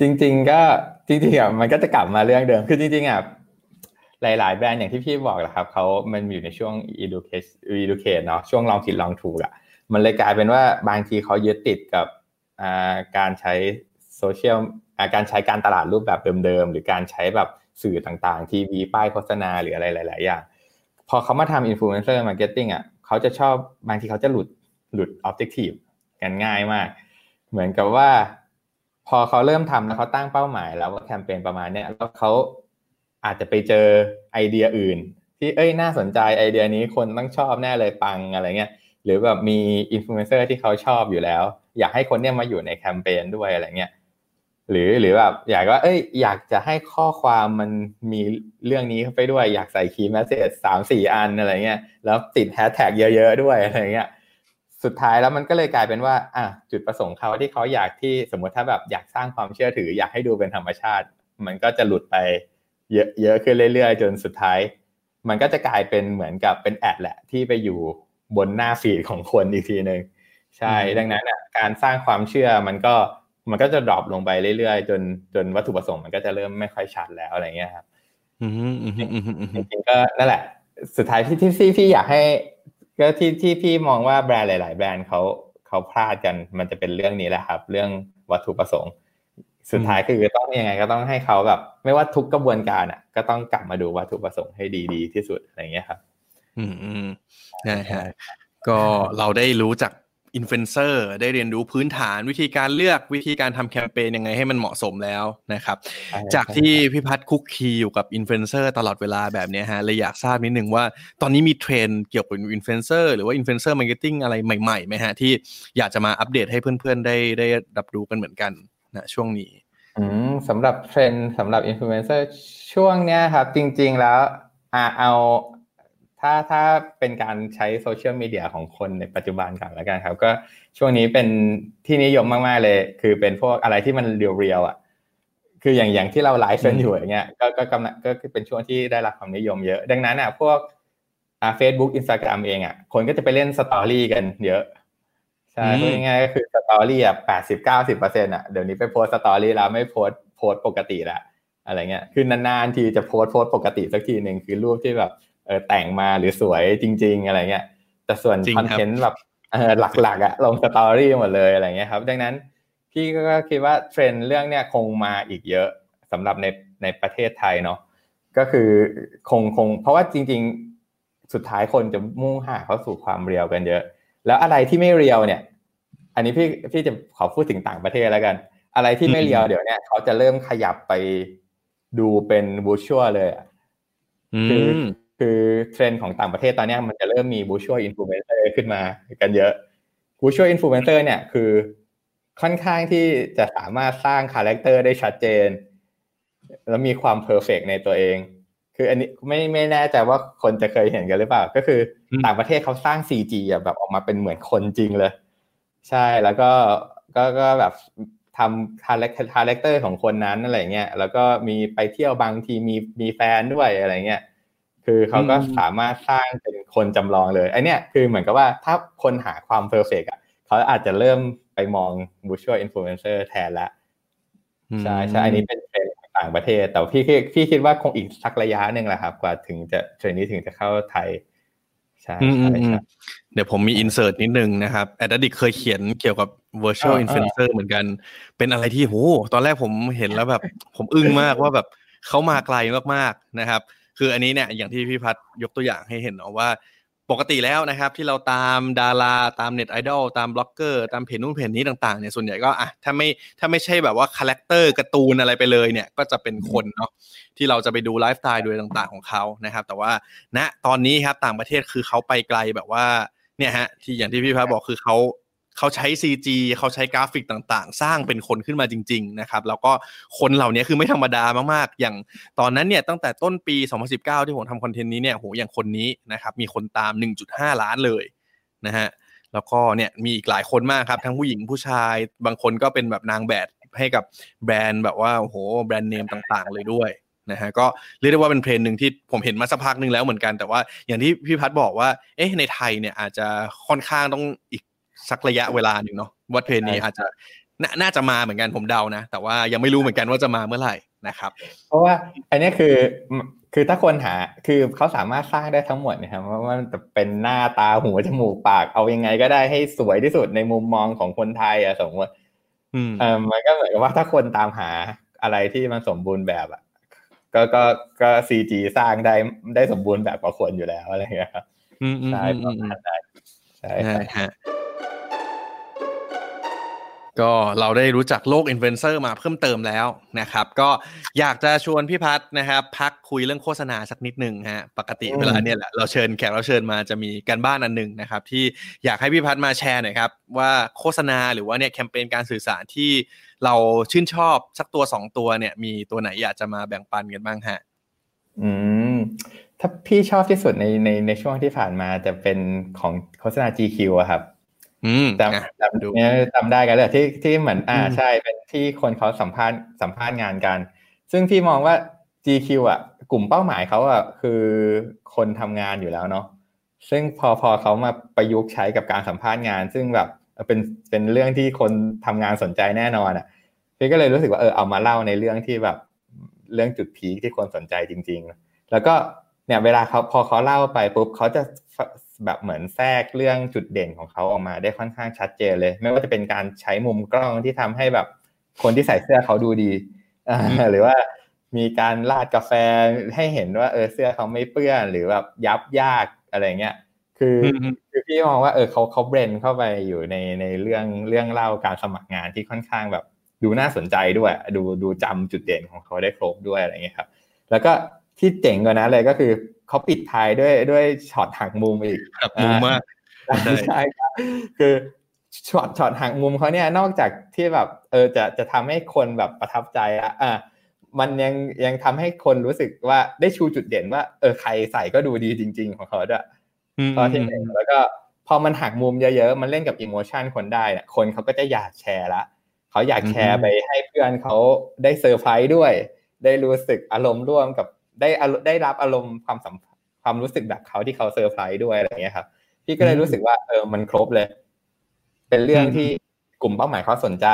จริง ๆ ก็จริงๆอะมันก็จะกลับมาเรื่องเดิมคือจริงๆอะ หลาย ๆ แบรนด์อย่างที่พี่บอกแหละครับเขามันอยู่ในช่วง educate educate เนาะช่วงลองผิดลองถูกอะมันเลยกลายเป็นว่าบางทีเขายึดติดกับการใช้โซเชียลการใช้การตลาดรูปแบบเดิม ๆ หรือการใช้แบบสื่อต่างๆ ทีวีป้ายโฆษณาหรืออะไรหลาย ๆ อย่าง พอเขามาทำอินฟลูเอนเซอร์ marketing อะเขาจะชอบบางทีเขาจะหลุดหลุด objective กันง่ายมาก เหมือนกับว่า พอเขาเริ่มทำแล้วเขาตั้งเป้าหมาย แล้วว่าแคมเปญประมาณเนี้ยแล้วเขา อาจจะไปเจอไอเดียอื่น ที่เอ้ยน่าสนใจไอเดียนี้คนต้องชอบแน่เลยปังอะไรเงี้ยหรือแบบมีอินฟลูเอนเซอร์ที่เขาชอบอยู่แล้ว อยากให้คนเนี้ยมาอยู่ในแคมเปญด้วยอะไรเงี้ยหรือหรือแบบอยากว่า เอ้ย อยากจะให้ข้อความมันมีเรื่องนี้เข้าไปด้วย อยากใส่ key message สามสี่อันอะไรเงี้ยแล้วติดแฮชแท็กเยอะ ๆ ด้วยอะไรเงี้ยสุดท้ายแล้วมันก็เลยกลายเป็นว่าอะจุดประสงค์เขาที่เขาอยากที่สมมติถ้าแบบอยากสร้างความเชื่อถือ อยากให้ดูเป็นธรรมชาติ มันก็จะหลุดไป เยอะเยอะขึ้นเรื่อยๆ จนสุดท้าย มันก็จะกลายเป็นเหมือนกับเป็น ad แหละ ที่ไปอยู่บนหน้า feed ของคนอีกทีหนึ่งใช่ ดังนั้นอะการสร้างความเชื่อมันก็มันก็จะ drop ลงไปเรื่อยๆ จนจนวัตถุประสงค์มันก็จะเริ่มไม่ค่อยชัดแล้วอะไรเงี้ยครับจริงๆก็นั่นแหละ สุดท้ายที่ที่ที่พี่อยากให้ ก็ที่ที่พี่มองว่าแบรนด์หลาย ๆ แบรนด์เขาเขาพลาดกันมันจะเป็นเรื่องนี้แหละครับ เรื่องวัตถุประสงค์ สุดท้ายคือต้องยังไงก็ต้องให้เขาแบบ ไม่ว่าทุกกระบวนการอะ ก็ต้องกลับมาดูวัตถุประสงค์ให้ดีๆที่สุดอะไรเงี้ยครับอืมอืมนะฮะก็เราได้รู้จักอินฟลูเอนเซอร์ได้เรียนรู้พื้นฐานวิธีการเลือกวิธีการทำแคมเปญยังไงให้มันเหมาะสมแล้วนะครับ จากที่พี่พัฒคลุกคลีอยู่กับอินฟลูเอนเซอร์ตลอดเวลาแบบนี้ฮะเลยอยากทราบนิดนึงว่าตอนนี้มีเทรนด์เกี่ยวกับอินฟลูเอนเซอร์หรือว่า influencer marketing อะไรใหม่ๆไหมฮะที่อยากจะมาอัปเดตให้เพื่อนๆได้ได้รับรู้กันเหมือนกัน นะช่วงนี้อืมสำหรับเทรนด์สำหรับอินฟลูเอนเซอร์ช่วงเนี้ยครับ จริง ๆ แล้วอ่าเอาถ้าถ้าเป็นการใช้โซเชียลมีเดียของคนในปัจจุบันก่อนแล้วกันครับ ก็ช่วงนี้เป็นที่นิยมมาก ๆ เลย คือเป็นพวกอะไรที่มัน real ๆอะคืออย่างอย่างที่เราไลฟ์กันอยู่อย่างเงี้ยก็ก็กำลังก็เป็นช่วงที่ได้รับความนิยมเยอะ ดังนั้นอะพวกอ่าเฟซบุ๊กอินสตาแกรมเองอะคนก็จะไปเล่น story กันเยอะ ใช่พูดง่ายๆก็คือ story อะแปดสิบเก้าสิบเปอร์เซ็นต์อะเดี๋ยวนี้ไปโพสต์ story แล้วไม่โพสต์โพสต์ปกติละอะไรเงี้ยคือนานๆทีจะโพสต์โพสต์ปกติสักทีหนึ่งคือรูปที่แบบเออแต่งมาหรือสวยจริง ๆ อะไรเงี้ยแต่ส่วนคอนเทนต์แบบเออหลักๆอะลง story หมดเลยอะไรเงี้ยครับ ดังนั้นพี่ก็คิดว่าเทรนด์เรื่องเนี้ยคงมาอีกเยอะสำหรับในในประเทศไทยเนาะก็คือคงคง เพราะว่าจริง ๆ สุดท้ายคนจะมุ่งหาเข้าสู่ความ real กันเยอะ แล้วอะไรที่ไม่ real เนี่ย อันนี้พี่พี่จะขอพูดถึงต่างประเทศแล้วกัน อะไรที่ไม่ real เดี๋ยวเนี้ยเขาจะเริ่มขยับไปดูเป็นบูชัวเลยคือคือเทรนด์ของต่างประเทศตอนนี้มันจะเริ่มมี virtual influencer ขึ้นมากันเยอะ virtual influencer เนี่ยคือค่อนข้างที่จะสามารถสร้าง character ได้ชัดเจน แล้วมีความ perfect ในตัวเอง คืออันนี้ไม่ไม่แน่ใจว่าคนจะเคยเห็นกันหรือเปล่า ก็คือ ต่างประเทศเขาสร้าง CG อะแบบออกมาเป็นเหมือนคนจริงเลย ใช่แล้วก็ก็ก็แบบทำ character ของคนนั้นอะไรเงี้ยแล้วก็มีไปเที่ยวบางทีมีมีแฟนด้วยอะไรเงี้ยคือเขาก็สามารถสร้างเป็นคนจำลองเลยไอเนี้ยคือเหมือนกับว่าถ้าคนหาความ perfect อะเขาอาจจะเริ่มไปมอง virtual influencer แทนละใช่ใช่อันนี้เป็นเทรนด์ต่างประเทศ แต่พี่พี่คิดว่าคงอีกสักระยะหนึ่งแหละครับ กว่าถึงจะเทรนด์นี้ถึงจะเข้าไทย ใช่ใช่ใช่เดี๋ยวผมมี insert นิดนึงนะครับ Ad Addict เคยเขียนเกี่ยวกับ virtual influencer เหมือนกัน เป็นอะไรที่โหตอนแรกผมเห็นแล้วแบบ ผมอึ้งมากว่าแบบเขามาไกลมากๆนะครับ คืออันนี้เนี่ยอย่างที่พี่พัฒยกตัวอย่างให้เห็นเนาะว่า ปกติแล้วนะครับ ที่เราตามดาราตามเน็ตไอดอลตามบล็อกเกอร์ตามเพจนู้นเพจนี้ต่างๆเนี่ยส่วนใหญ่ก็อะถ้าไม่ถ้าไม่ใช่แบบว่า character การ์ตูนอะไรไปเลยเนี่ยก็จะเป็นคนเนาะที่เราจะไปดูไลฟ์สไตล์โดยต่างๆของเขานะครับ แต่ว่าณตอนนี้ครับต่างประเทศคือเขาไปไกลแบบว่าเนี่ยฮะที่อย่างที่พี่พัฒบอกคือเขา เขาใช้ CG เขาใช้กราฟิกต่างๆ สร้างเป็นคนขึ้นมาจริง ๆ นะครับ แล้วก็คนเหล่านี้คือไม่ธรรมดามากๆ อย่างตอนนั้นเนี่ยตั้งแต่ต้นปี 2019 ที่ผมทำคอนเทนต์นี้เนี่ยโหอย่างคนนี้นะครับมีคนตาม 1.5 ล้านเลยนะฮะแล้วก็เนี่ยมีอีกหลายคนมากครับ ทั้งผู้หญิงผู้ชาย บางคนก็เป็นแบบนางแบบให้กับแบรนด์แบบว่าโอ้โหแบรนด์เนมต่างๆ เลยด้วยนะฮะก็เรียกได้ว่าเป็นเพลงหนึ่งที่ผมเห็นมาสักพักหนึ่งแล้วเหมือนกันแต่ว่าอย่างที่พี่พัฒบอกว่าเอ๊ะในไทยเนี่ยอาจจะค่อนข้างต้องอีก สักระยะเวลาหนึ่งเนาะวัดเพลนี้อาจจะน่าจะมาเหมือนกันผมเดานะ แต่ว่ายังไม่รู้เหมือนกันว่าจะมาเมื่อไหร่นะครับ เพราะว่าอันนี้คือคือถ้าคนหาคือเขาสามารถสร้างได้ทั้งหมดนะครับว่ามันจะเป็นหน้าตาหัวจมูกปากเอายังไงก็ได้ให้สวยที่สุดในมุมมองของคนไทยอะสมมติเออมันก็เหมือนกับว่าถ้าคนตามหาอะไรที่มันสมบูรณ์แบบอะก็ก็ก็ซีจีสร้างได้ได้สมบูรณ์แบบกว่าคนอยู่แล้วอะไรอย่างเงี้ยครับใช่ประมาณนั้นใช่ฮะ ก็เราได้รู้จักโลกอินฟลูเอนเซอร์มาเพิ่มเติมแล้วนะครับ ก็อยากจะชวนพี่พัฒนะครับ พักคุยเรื่องโฆษณาสักนิดหนึ่งฮะปกติเวลาเนี่ยแหละเราเชิญแขกเราเชิญมาจะมีการบ้านอันหนึ่งนะครับ ที่อยากให้พี่พัฒมาแชร์หน่อยครับ ว่าโฆษณาหรือว่าเนี่ยแคมเปญการสื่อสารที่เราชื่นชอบสักตัวสองตัวเนี่ย มีตัวไหนอยากจะมาแบ่งปันกันบ้างฮะอืมถ้าพี่ชอบที่สุดในในในช่วงที่ผ่านมาจะเป็นของโฆษณา GQ อะครับ จำจำดูจำได้กันเลยที่ที่เหมือนอ่าใช่เป็นที่คนเขาสัมภาษณ์สัมภาษณ์งานกัน ซึ่งพี่มองว่า GQ อะ กลุ่มเป้าหมายเขาอะคือคนทำงานอยู่แล้วเนาะซึ่งพอพอเขามาประยุกต์ใช้กับการสัมภาษณ์งาน ซึ่งแบบเป็นเป็นเรื่องที่คนทำงานสนใจแน่นอนอะพี่ก็เลยรู้สึกว่าเออเอามาเล่าในเรื่องที่แบบเรื่องจุดพีคที่คนสนใจจริง ๆ แล้วก็เนี่ยเวลาเขาพอเขาเล่าไปปุ๊บเขาจะ แบบเหมือนแทรกเรื่องจุดเด่นของเขาออกมาได้ค่อนข้างชัดเจนเลย ไม่ว่าจะเป็นการใช้มุมกล้องที่ทำให้แบบคนที่ใส่เสื้อเขาดูดีหรือว่ามีการราดกาแฟให้เห็นว่าเออเสื้อเขาไม่เปื้อนหรือแบบยับยากอะไรเงี้ยคือคือพี่มองว่าเออเขาเขาเบรนเข้าไปอยู่ในในเรื่องเรื่องเล่าการสมัครงานที่ค่อนข้างแบบดูน่าสนใจด้วย ดูดูจำจุดเด่นของเขาได้ครบด้วยอะไรเงี้ยครับ แล้วก็ที่เจ๋งกว่านั้นเลยก็คือ เขาปิดท้ายด้วยด้วยช็อตหักมุมอีกหักมุมมากใช่ครับคือ shot shot หักมุมเขาเนี่ยนอกจากที่แบบเออจะจะทำให้คนแบบประทับใจอะอะมันยังยังทำให้คนรู้สึกว่าได้ชูจุดเด่นว่า เออใครใส่ก็ดูดีจริง ๆ ของเขาด้วยตอนที่หนึ่งแล้วก็พอมันหักมุมเยอะๆ มันเล่นกับ emotion คนได้เนี่ยคนเขาก็จะอยากแชร์ละเขาอยากแชร์ไปให้เพื่อนเขาได้เซอร์ไพรส์ด้วย ได้รู้สึกอารมณ์ร่วมกับ ได้ได้รับอารมณ์ความสัมความรู้สึกแบบเขาที่เขาเซอร์ไพรส์ด้วยอะไรเงี้ยครับพี่ก็เลยรู้สึกว่าเออมันครบเลย เป็นเรื่องที่กลุ่มเป้าหมายเขาสนใจ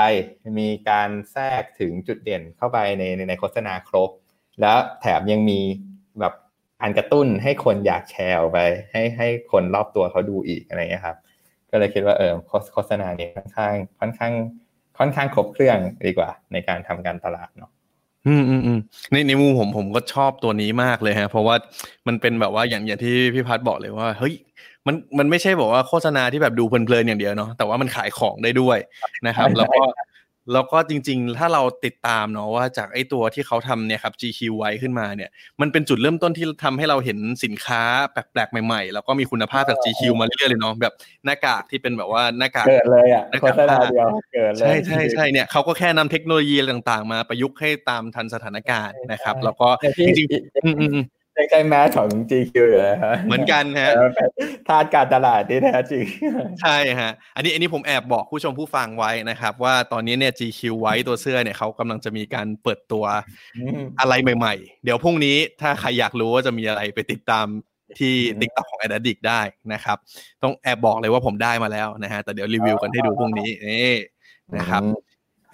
มีการแทรกถึงจุดเด่นเข้าไปในในโฆษณาครบ แล้วแถมยังมีแบบการกระตุ้นให้คนอยากแชร์ไป ให้ให้คนรอบตัวเขาดูอีกอะไรเงี้ยครับ ก็เลยคิดว่าเออโฆษณานี้ค่อนข้าง ค่อนข้าง ค่อนข้างครบเครื่องดีกว่า ในการทำการตลาดเนาะ อืมอืมอืมในในมุมผมผมก็ชอบตัวนี้มากเลยฮะ เพราะว่ามันเป็นแบบว่าอย่างอย่างที่พี่พัฒบอกเลยว่า เฮ้ยมันมันไม่ใช่บอกว่าโฆษณาที่แบบดูเพลินๆอย่างเดียวเนาะแต่ว่ามันขายของได้ด้วยนะครับ แล้วก็ แล้วก็จริง ๆ ถ้าเราติดตามเนาะว่าจากไอ้ตัวที่เขาทำเนี่ยครับ GQ ไว้ขึ้นมาเนี่ย มันเป็นจุดเริ่มต้นที่ทำให้เราเห็นสินค้าแปลกๆ ใหม่ๆ แล้วก็มีคุณภาพจาก GQ มาเรื่อยๆเลยเนาะแบบหน้ากากที่เป็นแบบว่าหน้ากากเกิดเลยอะโฆษณาเดียวเกิดเลยใช่ใช่ใช่เนี่ยเขาก็แค่นำเทคโนโลยีต่างๆ มาประยุกต์ให้ตามทันสถานการณ์นะครับ แล้วก็จริงๆยัง ใช้แมสของ GQ อยู่เลยฮะเหมือนกันฮะทาดการตลาดที่แท้จริง ใช่ฮะ อันนี้อันนี้ผมแอบบอกผู้ชมผู้ฟังไว้นะครับ ว่าตอนนี้เนี่ย GQ ไว้ตัวเสื้อเนี่ยเขากำลังจะมีการเปิดตัวอะไรใหม่ๆ เดี๋ยวพรุ่งนี้ถ้าใครอยากรู้ว่าจะมีอะไรไปติดตามที่ติ๊กต็อกของแอดดิกได้นะครับ ต้องแอบบอกเลยว่าผมได้มาแล้วนะฮะ แต่เดี๋ยวรีวิวกันให้ดูพรุ่งนี้นี่นะครับ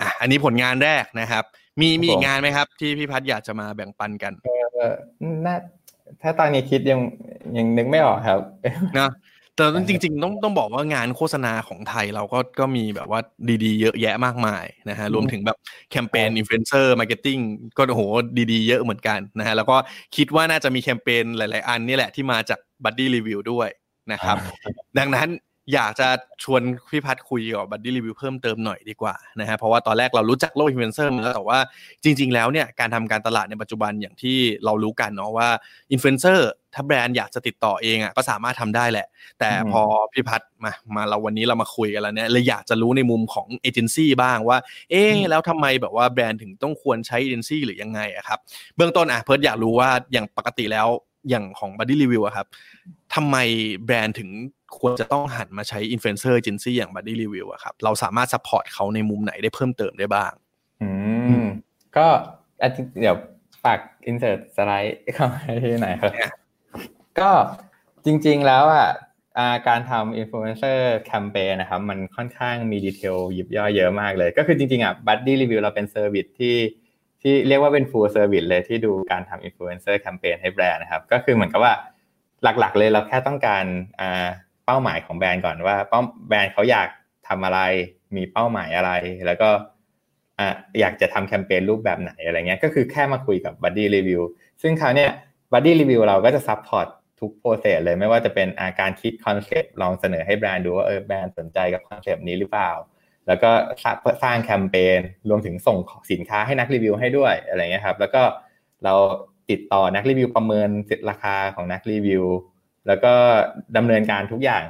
อะอันนี้ผลงานแรกนะครับ มีมีงานไหมครับ ที่พี่พัฒอยากจะมาแบ่งปันกันเออน่า ถ้าตอนนี้คิดยังยังนึกไม่ออกครับนะแต่จริงๆต้องต้องบอกว่างานโฆษณาของไทยเราก็ก็มีแบบว่าดีๆ เยอะแยะมากมายนะฮะรวมถึงแบบแคมเปญ influencer marketing ก็โอ้โหดีๆ เยอะเหมือนกันนะฮะแล้วก็คิดว่าน่าจะมีแคมเปญหลาย ๆ อันนี่แหละที่มาจากบัดดี้รีวิวด้วยนะครับ ดังนั้น อยากจะชวนพี่พัฒคุยกับบัดดี้รีวิวเพิ่มเติมหน่อยดีกว่านะฮะเพราะว่าตอนแรกเรารู้จักโลกอินฟลูเอนเซอร์มาแล้วแต่ว่าจริง ๆ แล้วเนี่ยการทำการตลาดในปัจจุบันอย่างที่เรารู้กันเนาะว่าอินฟลูเอนเซอร์ถ้าแบรนด์อยากจะติดต่อเองอะก็สามารถทำได้แหละ แต่พอพี่พัฒมามาเราวันนี้เรามาคุยกันแล้วเนี่ยเลยอยากจะรู้ในมุมของเอเจนซี่บ้างว่า เอ๊แล้วทำไมแบบว่าแบรนด์ถึงต้องควรใช้เอเจนซี่หรือยังไงอะครับเบื้องต้นอะเพิร์ดอยากรู้ว่าอย่างปกติแล้ว อย่างของบัดดี้รีวิวอะครับทำไมแบรนด์ถึงควรจะต้องหันมาใช้ influencer agency อย่างบัดดี้รีวิวอะครับเราสามารถ support เขาในมุมไหนได้เพิ่มเติมได้บ้าง อืม ก็เดี๋ยวฝาก insert สไลด์เข้ามาที่ไหนครับก็จริง ๆแล้วอะการทำอินฟลูเอนเซอร์แคมเปญนะครับ มันค่อนข้างมี detail ยิบย่อยเยอะมากเลย ก็คือจริงๆอะ Buddy Review เราเป็น service ที่ ที่เรียกว่าเป็น full service เลยที่ดูการทำอินฟลูเอนเซอร์แคมเปญให้แบรนด์นะครับ ก็คือเหมือนกับว่าหลักๆ เลยเราแค่ต้องการเป้าหมายของแบรนด์ก่อนว่าเป้าแบรนด์เขาอยากทำอะไร มีเป้าหมายอะไร แล้วก็อยากจะทำแคมเปญรูปแบบไหนอะไรเงี้ย ก็คือแค่มาคุยกับ Buddy Reviewซึ่งเขาเนี่ย Buddy Review เราก็จะ support ทุก process เลยไม่ว่าจะเป็นอาการคิดคอนเซปต์ลองเสนอให้แบรนด์ดูว่าเออแบรนด์สนใจกับคอนเซปต์นี้หรือเปล่า แล้วก็สร้างแคมเปญรวมถึงส่งสินค้าให้นักรีวิวให้ด้วยอะไรเงี้ยครับ แล้วก็เราติดต่อนักรีวิวประเมินราคาของนักรีวิว แล้วก็ดำเนินการทุกอย่าง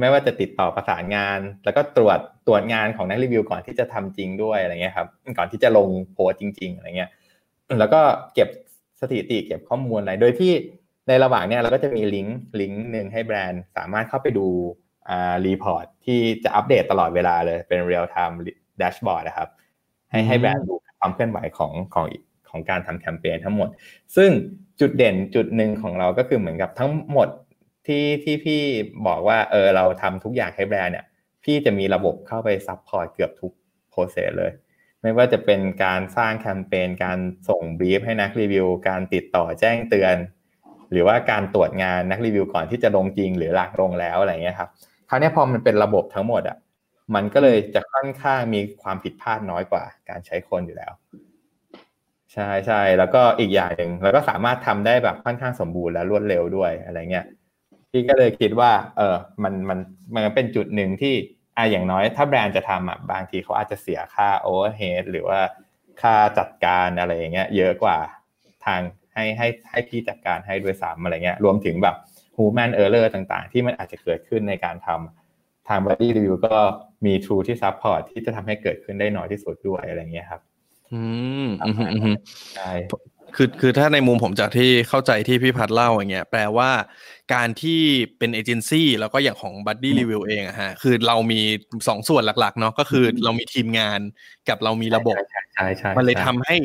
ไม่ว่าจะติดต่อประสานงาน แล้วก็ตรวจตรวจงานของนักรีวิวก่อนที่จะทำจริงด้วยอะไรเงี้ยครับก่อนที่จะลงโพสต์จริง ๆอะไรเงี้ยแล้วก็เก็บสถิติเก็บข้อมูลอะไรโดยที่ในระหว่างเนี้ยเราก็จะมีลิงก์ลิงก์หนึ่งให้แบรนด์สามารถเข้าไปดู report ที่จะอัปเดตตลอดเวลาเลยเป็น real-time dashboard นะครับ ให้ให้แบรนด์ดูความเคลื่อนไหวของของของการทำแคมเปญทั้งหมด ซึ่งจุดเด่นจุดหนึ่งของเราก็คือเหมือนกับทั้งหมดที่ที่พี่บอกว่าเออเราทำทุกอย่างให้แบรนด์เนี่ยพี่จะมีระบบเข้าไป support เกือบทุก process เลย ไม่ว่าจะเป็นการสร้างแคมเปญการส่ง brief ให้นักรีวิว การติดต่อแจ้งเตือน หรือว่าการตรวจงานนักรีวิวก่อนที่จะลงจริงหรือหลังลงแล้วอะไรเงี้ยครับ คราวนี้พอมันเป็นระบบทั้งหมดอะมันก็เลยจะค่อนข้างมีความผิดพลาดน้อยกว่า การใช้คนอยู่แล้ว ใช่ใช่แล้วก็อีกอย่างหนึ่งเราก็สามารถทำได้แบบค่อนข้างสมบูรณ์และรวดเร็วด้วยอะไรเงี้ยพี่ก็เลยคิดว่า เออมันมันมันเป็นจุดหนึ่งที่อ่าอย่างน้อย ถ้าแบรนด์จะทำอะบางทีเขาอาจจะเสียค่าโอเวอร์เฮดหรือว่าค่าจัดการอะไรอย่างเงี้ย เยอะกว่าทางให้ให้ให้พี่จัดการให้ด้วยซ้ำอะไรเงี้ย รวมถึงแบบ human error ต่างๆ ที่มันอาจจะเกิดขึ้นในการทำทาง body review ก็มี tool ที่ support ที่จะทำให้เกิดขึ้นได้น้อยที่สุดด้วยอะไรเงี้ยครับ อืมอืมอืมใช่คือคือถ้าในมุมผมจากที่เข้าใจที่พี่พัดเล่าอย่างเงี้ยแปลว่าการที่เป็นเอเจนซี่แล้วก็อย่างของ Buddy Review เองอะฮะคือเรามีสองส่วนหลักๆเนาะก็คือเรามีทีมงานกับเรามีระบบใช่ใช่ใช่มันเลยทำให้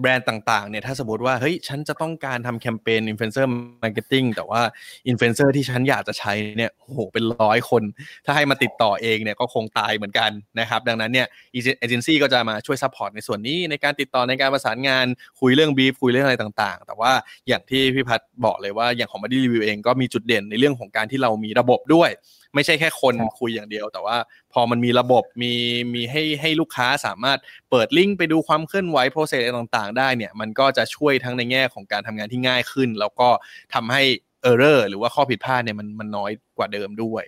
แบรนด์ต่างๆเนี่ยถ้าสมมติว่าเฮ้ยฉันจะต้องการทำแคมเปญ influencer marketing แต่ว่าอินฟลูเอนเซอร์ที่ฉันอยากจะใช้เนี่ยโหเป็นร้อยคน ถ้าให้มาติดต่อเองเนี่ยก็คงตายเหมือนกันนะครับ ดังนั้นเนี่ยเอเจนซี่ก็จะมาช่วย support ในส่วนนี้ในการติดต่อในการประสานงานคุยเรื่องบีฟคุยเรื่องอะไรต่างๆ แต่ว่าอย่างที่พี่พัดบอกเลยว่าอย่างของ Buddy Review เองก็มีจุดเด่นในเรื่องของการที่เรามีระบบด้วย ไม่ใช่แค่คนคุยอย่างเดียว แต่ว่าพอมันมีระบบมีมีให้ให้ลูกค้าสามารถเปิดลิงก์ไปดูความเคลื่อนไหว process อะไรต่างๆ ได้เนี่ยมันก็จะช่วยทั้งในแง่ของการทำงานที่ง่ายขึ้น แล้วก็ทำให้ error หรือว่าข้อผิดพลาดเนี่ยมันมันน้อยกว่าเดิมด้วย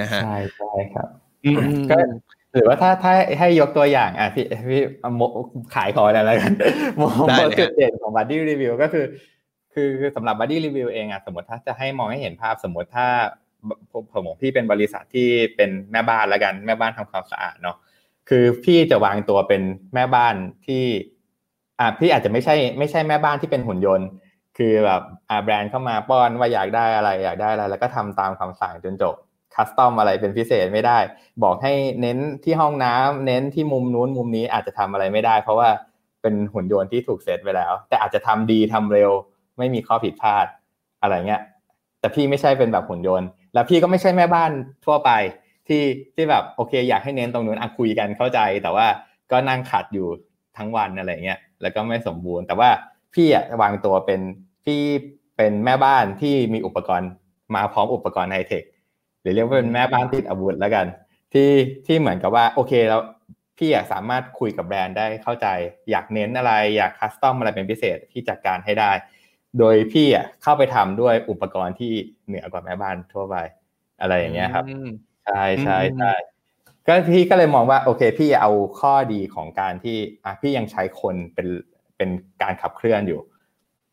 นะฮะใช่ใช่ครับอืมก็หรือว่าถ้าถ้าให้ยกตัวอย่างอะพี่พี่โมขายของอะไรกันโมได้โมเลยจุดเด่นของ Buddy Review ก็คือ คือสำหรับ Buddy Review เองอะสมมติถ้าจะให้มองให้เห็นภาพสมมติถ้า ผมพี่เป็นบริษัทที่เป็นแม่บ้านล้วกันแม่บ้านทำความสะอาดเนาะคือพี่จะวางตัวเป็นแม่บ้านที่อะพี่อาจจะไม่ใช่ ไม่ใช่แม่บ้านที่เป็นหุ่นยนต์ คือแบบอ่าแบรนด์เข้ามาป้อนว่าอยากได้อะไรอยากได้อะไร แล้วก็ทำตามคำสั่งจนจบคัสตอมอะไรเป็นพิเศษไม่ได้ บอกให้เน้นที่ห้องน้ำเน้นที่มุมนู้นมุมนี้อาจจะทำอะไรไม่ได้ เพราะว่าเป็นหุ่นยนต์ที่ถูกเซตไว้แล้ว แต่อาจจะทำดีทำเร็ว ไม่มีข้อผิดพลาดอะไรเงี้ยแต่พี่ไม่ใช่เป็นแบบหุ่นยนต์ แล้วพี่ก็ไม่ใช่แม่บ้านทั่วไป ที่ที่แบบโอเค อยากให้เน้นตรงนู้นอะคุยกันเข้าใจ แต่ว่าก็นั่งขัดอยู่ทั้งวันอะไรเงี้ยแล้วก็ไม่สมบูรณ์ แต่ว่าพี่อะวางตัวเป็นพี่เป็นแม่บ้านที่มีอุปกรณ์มาพร้อมอุปกรณ์ไฮเทคหรือเรียกว่าเป็นแม่บ้านติดอาวุธแล้วกัน ที่ที่เหมือนกับว่าโอเคแล้วพี่อยากสามารถคุยกับแบรนด์ได้เข้าใจ อยากเน้นอะไรอยากคัสตอมอะไรเป็นพิเศษพี่จัดการให้ได้ โดยพี่อะเข้าไปทำด้วยอุปกรณ์ที่เหนือกว่าแม่บ้านทั่วไปอะไรอย่างเงี้ยครับอืมใช่ใช่อืมใช่ก็พี่ก็เลยมองว่าโอเค พี่เอาข้อดีของการที่อะพี่ยังใช้คนเป็นเป็นการขับเคลื่อนอยู่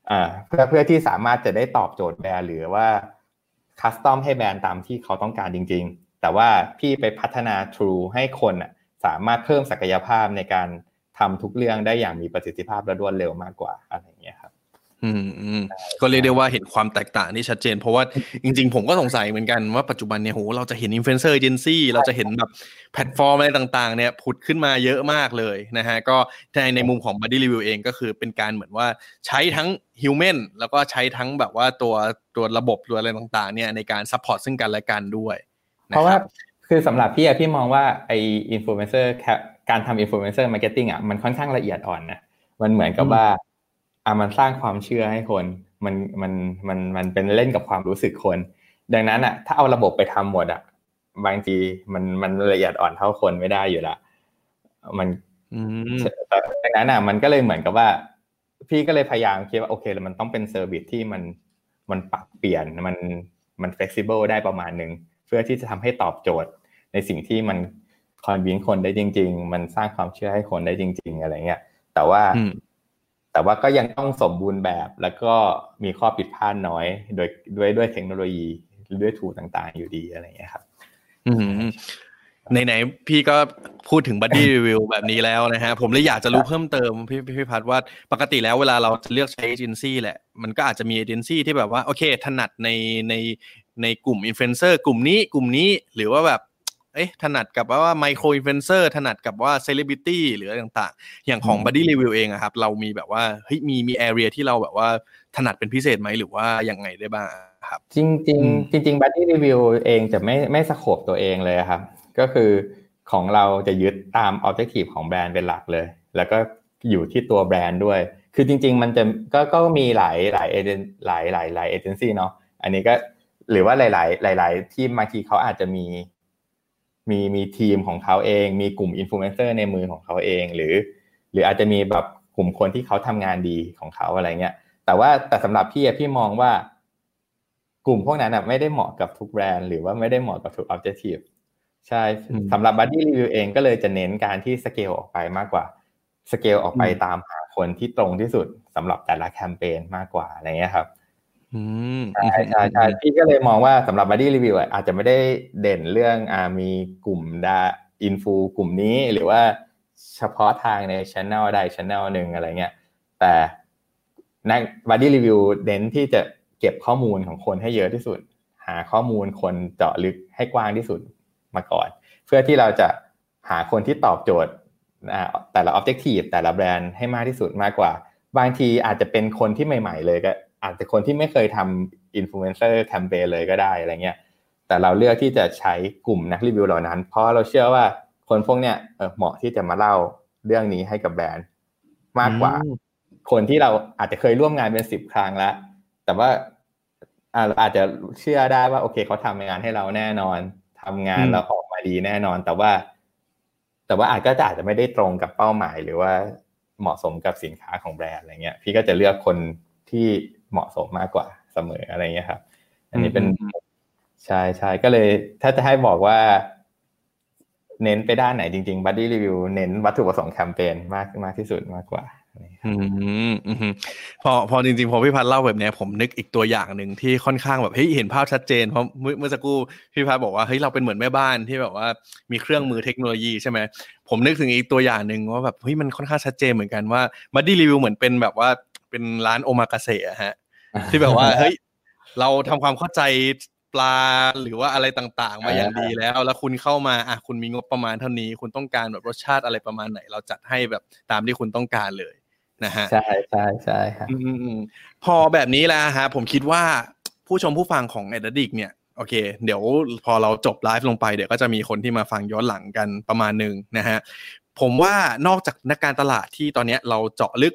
อ่าเพื่อเพื่อที่สามารถจะได้ตอบโจทย์แบรนด์หรือว่าคัสตอมให้แบรนด์ตามที่เขาต้องการจริง ๆ แต่ว่าพี่ไปพัฒนา True ให้คนอะสามารถเพิ่มศักยภาพในการทำทุกเรื่องได้อย่างมีประสิทธิภาพและรวดเร็วมากกว่าอะไรอย่างเงี้ยครับ อืมอืมก็เรียกได้ว่าเห็นความแตกต่างที่ชัดเจน เพราะว่าจริงๆ ผมก็สงสัยเหมือนกันว่าปัจจุบันเนี่ยโหเราจะเห็นอินฟลูเอนเซอร์เอเจนซี่เราจะเห็นแบบแพลตฟอร์มอะไรต่างๆ เนี่ยผุดขึ้นมาเยอะมากเลยนะฮะก็ในในมุมของ Buddy Review เองก็คือเป็นการเหมือนว่าใช้ทั้ง human แล้วก็ใช้ทั้งแบบว่าตัวตัวระบบตัวอะไรต่างๆ เนี่ยในการ support ซึ่งกันและกันด้วยนเพราะว่าคบคือสำหรับพี่อะพี่มองว่าไออินฟลูเอนเซอร์การทำ influencer marketing อะมันค่อนข้างละเอียดอ่อนนะมันเหมือนกับอืมว่า อะมันสร้างความเชื่อให้คนมันมันมันมันเป็นเล่นกับความรู้สึกคน ดังนั้นอะถ้าเอาระบบไปทำหมดอะบางทีมันมันละเอียดอ่อนเท่าคนไม่ได้อยู่ละมันอืมแต่ดังนั้นอะ มันก็เลยเหมือนกับว่า พี่ก็เลยพยายามคิดว่าโอเคแล้วมันต้องเป็น service ที่มันมันปรับเปลี่ยนมันมันเฟ e ซิเบิลได้ประมาณหนึ่งเพื่อที่จะทำให้ตอบโจทย์ ในสิ่งที่มัน convince คนได้จริง ๆ มันสร้างความเชื่อให้คนได้จริง ๆ อะไรเงี้ยแต่ว่าอืม แต่ว่าก็ยังต้องสมบูรณ์แบบแล้วก็มีข้อผิดพลาดน้อย โดยด้วยด้วยเทคโนโลยีด้วย tool ต่างๆ อยู่ดีอะไรเงี้ยครับอืมไหนๆ พี่ก็พูดถึง Buddy Review แบบนี้แล้วนะฮะ ผมเลยอยากจะรู้เพิ่มเติมพี่พี่พี่พัดว่าปกติแล้วเวลาเราจะเลือกใช้เอเจนซี่แหละ มันก็อาจจะมีเอเจนซี่ที่แบบว่าโอเค ถนัดในในในกลุ่มอินฟลูเอนเซอร์กลุ่มนี้กลุ่มนี้หรือว่าแบบ เอ๊ะถนัดกับว่า micro influencer ถนัดกับว่าเซเลบริตี้หรืออะไรต่างๆ อย่างของ Buddy Review เองอะครับเรามีแบบว่าเฮ้ยมีมี area ที่เราแบบว่าถนัดเป็นพิเศษไหมหรือว่ายังไงได้บ้างครับ จริงจริงจริง Buddy Review เองจะไม่ไม่ scope ตัวเองเลยครับ ก็คือของเราจะยึดตาม objective ของแบรนด์เป็นหลักเลย แล้วก็อยู่ที่ตัวแบรนด์ด้วย คือจริง ๆ มันจะก็ก็มีหลายหลายเอเจนหลายหลายหลายเอเจนซี่เนาะอันนี้ก็หรือว่าหลาย ๆ หลาย ๆ ที่บางทีเขาอาจจะมี มีมีทีมของเขาเอง มีกลุ่มอินฟลูเอนเซอร์ในมือของเขาเอง หรือ หรืออาจจะมีแบบกลุ่มคนที่เขาทำงานดีของเขาอะไรเงี้ย แต่ว่าแต่สำหรับพี่พี่มองว่ากลุ่มพวกนั้นอะไม่ได้เหมาะกับทุกแบรนด์ หรือว่าไม่ได้เหมาะกับทุก objective ใช่สำหรับ Buddy Review เองก็เลยจะเน้นการที่สเกลออกไปมากกว่าสเกลออกไปตามหาคนที่ตรงที่สุดสำหรับแต่ละแคมเปญมากกว่าอะไรเงี้ยครับ ใช่ใช่ใช่พี่ก็เลยมองว่าสำหรับ Body Review อาจจะไม่ได้เด่นเรื่องอ่ามีกลุ่มดาอินฟูกลุ่มนี้หรือว่าเฉพาะทางในช anel ใดช anel หนึ่งอะไรเงี้ยแต่นัก Body Review เน้นที่จะเก็บข้อมูลของคนให้เยอะที่สุด หาข้อมูลคนเจาะลึกให้กว้างที่สุดมาก่อน เพื่อที่เราจะหาคนที่ตอบโจทย์แต่ละ objective แต่ละแบรนด์ให้มากที่สุดมากกว่า บางทีอาจจะเป็นคนที่ใหม่ ๆ เลยก็ อาจจะคนที่ไม่เคยทำอินฟลูเอนเซอร์แคมเปญเลยก็ได้อะไรเงี้ยแต่เราเลือกที่จะใช้กลุ่มนักรีวิวเหล่านั้น เพราะเราเชื่อว่าคนพวกเนี้ยเหมาะที่จะมาเล่าเรื่องนี้ให้กับแบรนด์ มากกว่า คนที่เราอาจจะเคยร่วมงานเป็นสิบครั้งแล้ว แต่ว่าอาจจะเชื่อได้ว่า โอเคเขาทำงานให้เราแน่นอนทำงานแล้วออกมาดีแน่นอน แต่ว่า แต่ว่าอาจก็จะอาจจะไม่ได้ตรงกับเป้าหมาย หรือว่าเหมาะสมกับสินค้าของแบรนด์อะไรเงี้ย พี่ก็จะเลือกคนที่ เหมาะสมมากกว่าเสมออะไรเงี้ยครับ อันนี้เป็นใช่ใช่ก็เลย ถ้าจะให้บอกว่า เน้นไปด้านไหนจริงๆ Buddy Review เน้นวัตถุประสงค์แคมเปญมากมากที่สุดมากกว่าอืมอืมพอพอจริงๆพอพี่พัฒน์เล่าแบบนี้ผมนึกอีกตัวอย่างหนึ่งที่ค่อนข้างแบบเฮ้ยเห็นภาพชัดเจนเพราะเมื่อเมื่อสักครู่พี่พัฒน์บอกว่าเฮ้ยเราเป็นเหมือนแม่บ้านที่แบบว่ามีเครื่องมือเทคโนโลยีใช่ไหมผมนึกถึงอีกตัวอย่างหนึ่งว่าแบบเฮ้ยมันค่อนข้างชัดเจนเหมือนกันว่าบัดดี้รีวิวเหมือนเป็นแบบว่าเป็นร้านโอมากาเสะฮะ ที่แบบว่าเฮ้ยเราทำความเข้าใจปลาหรือว่าอะไรต่างๆ มาอย่างดีแล้ว แล้วคุณเข้ามาอะคุณมีงบประมาณเท่านี้ คุณต้องการแบบรสชาติอะไรประมาณไหน เราจัดให้แบบตามที่คุณต้องการเลยนะฮะใช่ใช่ใช่ครับพอแบบนี้แล้วฮะผมคิดว่าผู้ชมผู้ฟังของ Ad Addict เนี่ยโอเค เดี๋ยวพอเราจบไลฟ์ลงไปเดี๋ยวก็จะมีคนที่มาฟังย้อนหลังกันประมาณหนึ่งนะฮะผมว่านอกจากนักการตลาดที่ตอนนี้เราเจาะลึก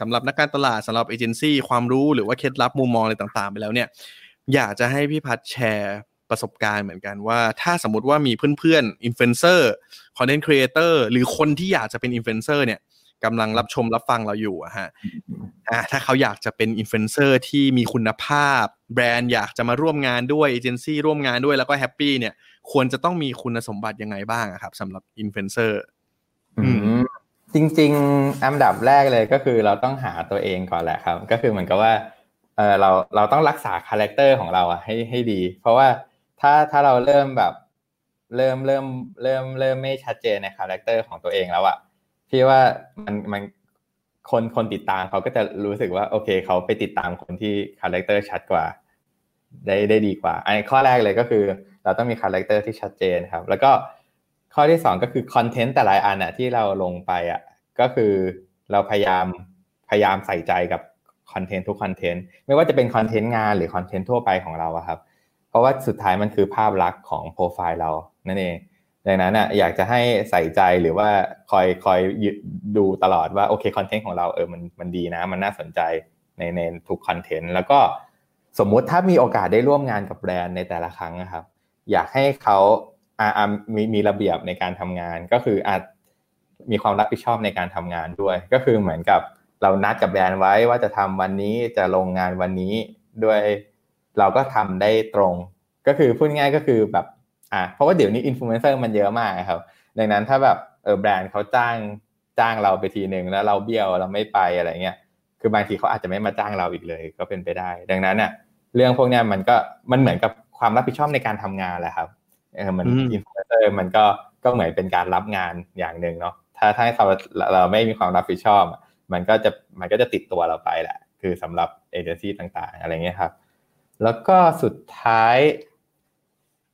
สำหรับนักการตลาดสำหรับเอเจนซี่ความรู้หรือว่าเคล็ดลับมุมมองอะไรต่างๆ ไปแล้วเนี่ยอยากจะให้พี่พัดแชร์ประสบการณ์เหมือนกันว่า ถ้าสมมติว่ามีเพื่อนๆอินฟลูเอนเซอร์ content creator หรือคนที่อยากจะเป็นอินฟลูเอนเซอร์เนี่ยกำลังรับชมรับฟังเราอยู่อะฮะอ่าถ้าเขาอยากจะเป็นอินฟลูเอนเซอร์ที่มีคุณภาพ แบรนด์อยากจะมาร่วมงานด้วยเอเจนซี่ร่วมงานด้วยแล้วก็ happy เนี่ย ควรจะต้องมีคุณสมบัติยังไงบ้างครับสำหรับอินฟลูเอนเซอร์ จริง ๆ อันดับแรกเลยก็คือเราต้องหาตัวเองก่อนแหละครับ ก็คือเหมือนกับว่าเออเราเราต้องรักษาคาแรคเตอร์ของเราอะให้ให้ดี เพราะว่าถ้าถ้าเราเริ่มแบบเริ่มเริ่มเริ่มเริ่มไม่ชัดเจนในคาแรคเตอร์ของตัวเองแล้วอะพี่ว่ามันมันคนคนติดตามเขาก็จะรู้สึกว่าโอเคเขาไปติดตามคนที่คาแรคเตอร์ชัดกว่า ได้ได้ดีกว่าอันข้อแรกเลยก็คือ เราต้องมีคาแรคเตอร์ที่ชัดเจนครับ แล้วก็ ข้อที่สองก็คือคอนเทนต์แต่ละอันอะที่เราลงไปอะก็คือเราพยายามพยายามใส่ใจกับคอนเทนต์ทุกคอนเทนต์ไม่ว่าจะเป็นคอนเทนต์งานหรือคอนเทนต์ทั่วไปของเราอะครับ เพราะว่าสุดท้ายมันคือภาพลักษณ์ของโปรไฟล์เรานั่นเองดังนั้นอะอยากจะให้ใส่ใจหรือว่าคอยคอยดูตลอดว่าโอเคคอนเทนต์ของเราเออมันมันดีนะ มันน่าสนใจในในทุกคอนเทนต์แล้วก็สมมุติถ้ามีโอกาสได้ร่วมงานกับแบรนด์ในแต่ละครั้งนะครับ อยากให้เขา อ่ามีมีระเบียบในการทำงานก็คืออาจมีความรับผิดชอบในการทำงานด้วย ก็คือเหมือนกับเรานัดกับแบรนด์ไว้ว่าจะทำวันนี้จะลงงานวันนี้ด้วยเราก็ทำได้ตรง ก็คือพูดง่ายก็คือแบบอ่าเพราะว่าเดี๋ยวนี้อินฟลูเอนเซอร์มันเยอะมากครับ ดังนั้นถ้าแบบเออแบรนด์เขาจ้างจ้างเราไปทีหนึ่งแล้วเราเบี้ยวเราไม่ไปอะไรเงี้ยคือบางทีเขาอาจจะไม่มาจ้างเราอีกเลย ก็เป็นไปได้ ดังนั้นเนี่ยเรื่องพวกนี้มันก็มันเหมือนกับความรับผิดชอบในการทำงานแหละครับ เออมันอินฟลูเอนเซอร์มันก็ก็เหมือนเป็นการรับงานอย่างหนึ่งเนาะถ้าถ้าเราเราไม่มีความรับผิดชอบ มันก็จะมันก็จะติดตัวเราไปแหละ คือสำหรับเอเจนซี่ต่างๆ อะไรเงี้ยครับ แล้วก็สุดท้าย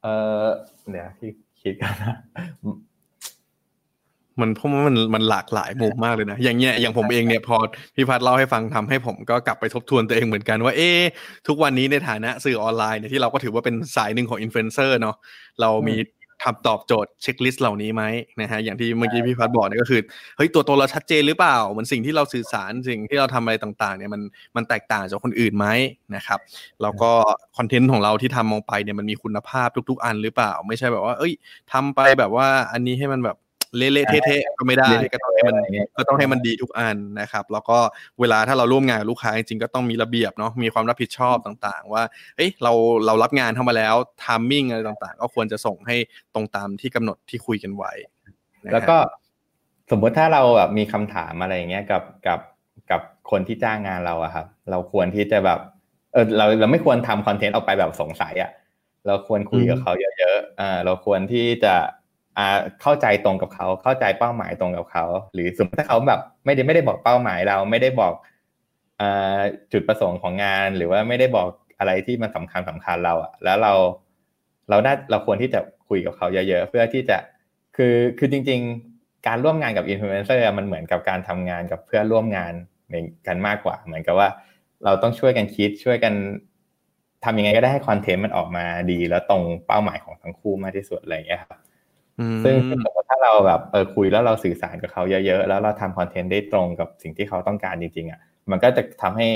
เออเดี๋ยวที่คิดกันนะ มันเพราะว่ามันมันหลากหลายมุมมากเลยนะ อย่างเงี้ยอย่างผมเองเนี่ยพอพี่พัดเล่าให้ฟังทำให้ผมก็กลับไปทบทวนตัวเองเหมือนกันว่าเอ๊ทุกวันนี้ในฐานะสื่อออนไลน์เนี่ยที่เราก็ถือว่าเป็นสายหนึ่งของอินฟลูเอนเซอร์เนาะเรามีทำตอบโจทย์ checklist เหล่านี้ไหมนะฮะอย่างที่เมื่อกี้พี่พัดบอกเนี่ยก็คือเฮ้ยตัวตนเราชัดเจนหรือเปล่าเหมือนสิ่งที่เราสื่อสารสิ่งที่เราทำอะไรต่างๆเนี่ยมันมันแตกต่างจากคนอื่นไหมนะครับแล้วก็คอนเทนต์ของเราที่ทำมองไปเนี่ยมันมีคุณภาพทุก ๆ อันหรือเปล่า ไม่ใช่แบบว่า เอ้ยทำไปแบบว่าอันนี้ให้มันแบบ เละๆเทะๆก็ไม่ได้ก็ต้องให้มันก็ต้องให้มันดีทุกอันนะครับ แล้วก็เวลาถ้าเราร่วมงานกับลูกค้าจริงๆก็ต้องมีระเบียบเนาะมีความรับผิดชอบต่างๆ ว่าเอ้ยเราเรารับงานเข้ามาแล้วทามมิ่งอะไรต่างๆ ก็ควรจะส่งให้ตรงตามที่กำหนดที่คุยกันไว้ แล้วก็สมมติถ้าเราแบบมีคำถามอะไรอย่างเงี้ยกับกับกับคนที่จ้างงานเราอะครับ เราควรที่จะแบบเออเราเราไม่ควรทำคอนเทนต์ออกไปแบบสงสัยอะเราควรคุยกับเขาเยอะๆอ่าเราควรที่จะอ่า เข้าใจตรงกับเขาเข้าใจเป้าหมายตรงกับเขา หรือสมมติถ้าเขาแบบไม่ได้ไม่ได้บอกเป้าหมายเราไม่ได้บอกอ่าจุดประสงค์ของงาน หรือว่าไม่ได้บอกอะไรที่มันสำคัญสำคัญเราอะแล้วเราเราได้เราควรที่จะคุยกับเขาเยอะๆเพื่อที่จะคือคือจริง ๆ การร่วมงานกับอินฟลูเอนเซอร์มันเหมือนกับการทำงานกับเพื่อนร่วมงานกันมากกว่า เหมือนกับว่า เราต้องช่วยกันคิดช่วยกันทำยังไงก็ได้ให้คอนเทนต์มันออกมาดี แล้วตรงเป้าหมายของทั้งคู่มากที่สุดอะไรอย่างเงี้ยครับ ซึ่งถ้าเราแบบเออคุยแล้วเราสื่อสารกับเขาเยอะๆ แล้วเราทำคอนเทนต์ได้ตรงกับสิ่งที่เขาต้องการจริงๆอะมันก็จะทำให้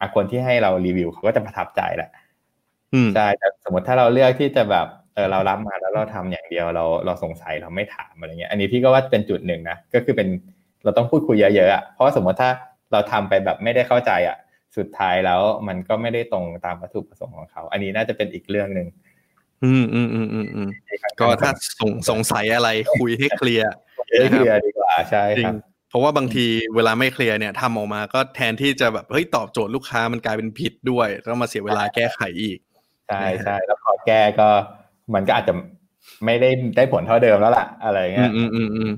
อคนที่ให้เรารีวิวเขาก็จะประทับใจแหละใช่แต่สมมติถ้าเราเลือกที่จะแบบเออเรารับมาแล้วเราทำอย่างเดียวเราเราสงสัยเราไม่ถามอะไรเงี้ย อันนี้พี่ก็ว่าเป็นจุดหนึ่งนะก็คือเป็นเราต้องพูดคุยเยอะๆอะเพราะสมมติถ้าเราทำไปแบบไม่ได้เข้าใจอะ สุดท้ายแล้วมันก็ไม่ได้ตรงตามวัตถุประสงค์ของเขา อันนี้น่าจะเป็นอีกเรื่องหนึ่ง อืมอืมอืมอืมอืมก็ถ้าสงสงสัยอะไรคุยให้เคลียร์ให้เคลียร์ดีกว่าใช่ครับเพราะว่าบางทีเวลาไม่เคลียร์เนี่ยทำออกมาก็แทนที่จะแบบเฮ้ยตอบโจทย์ลูกค้ามันกลายเป็นผิดด้วยต้องมาเสียเวลาแก้ไขอีกใช่ใช่แล้วพอแก้ก็ มันก็อาจจะไม่ได้ได้ผลเท่าเดิมแล้วล่ะ อะไรเงี้ยอืมอืมอืม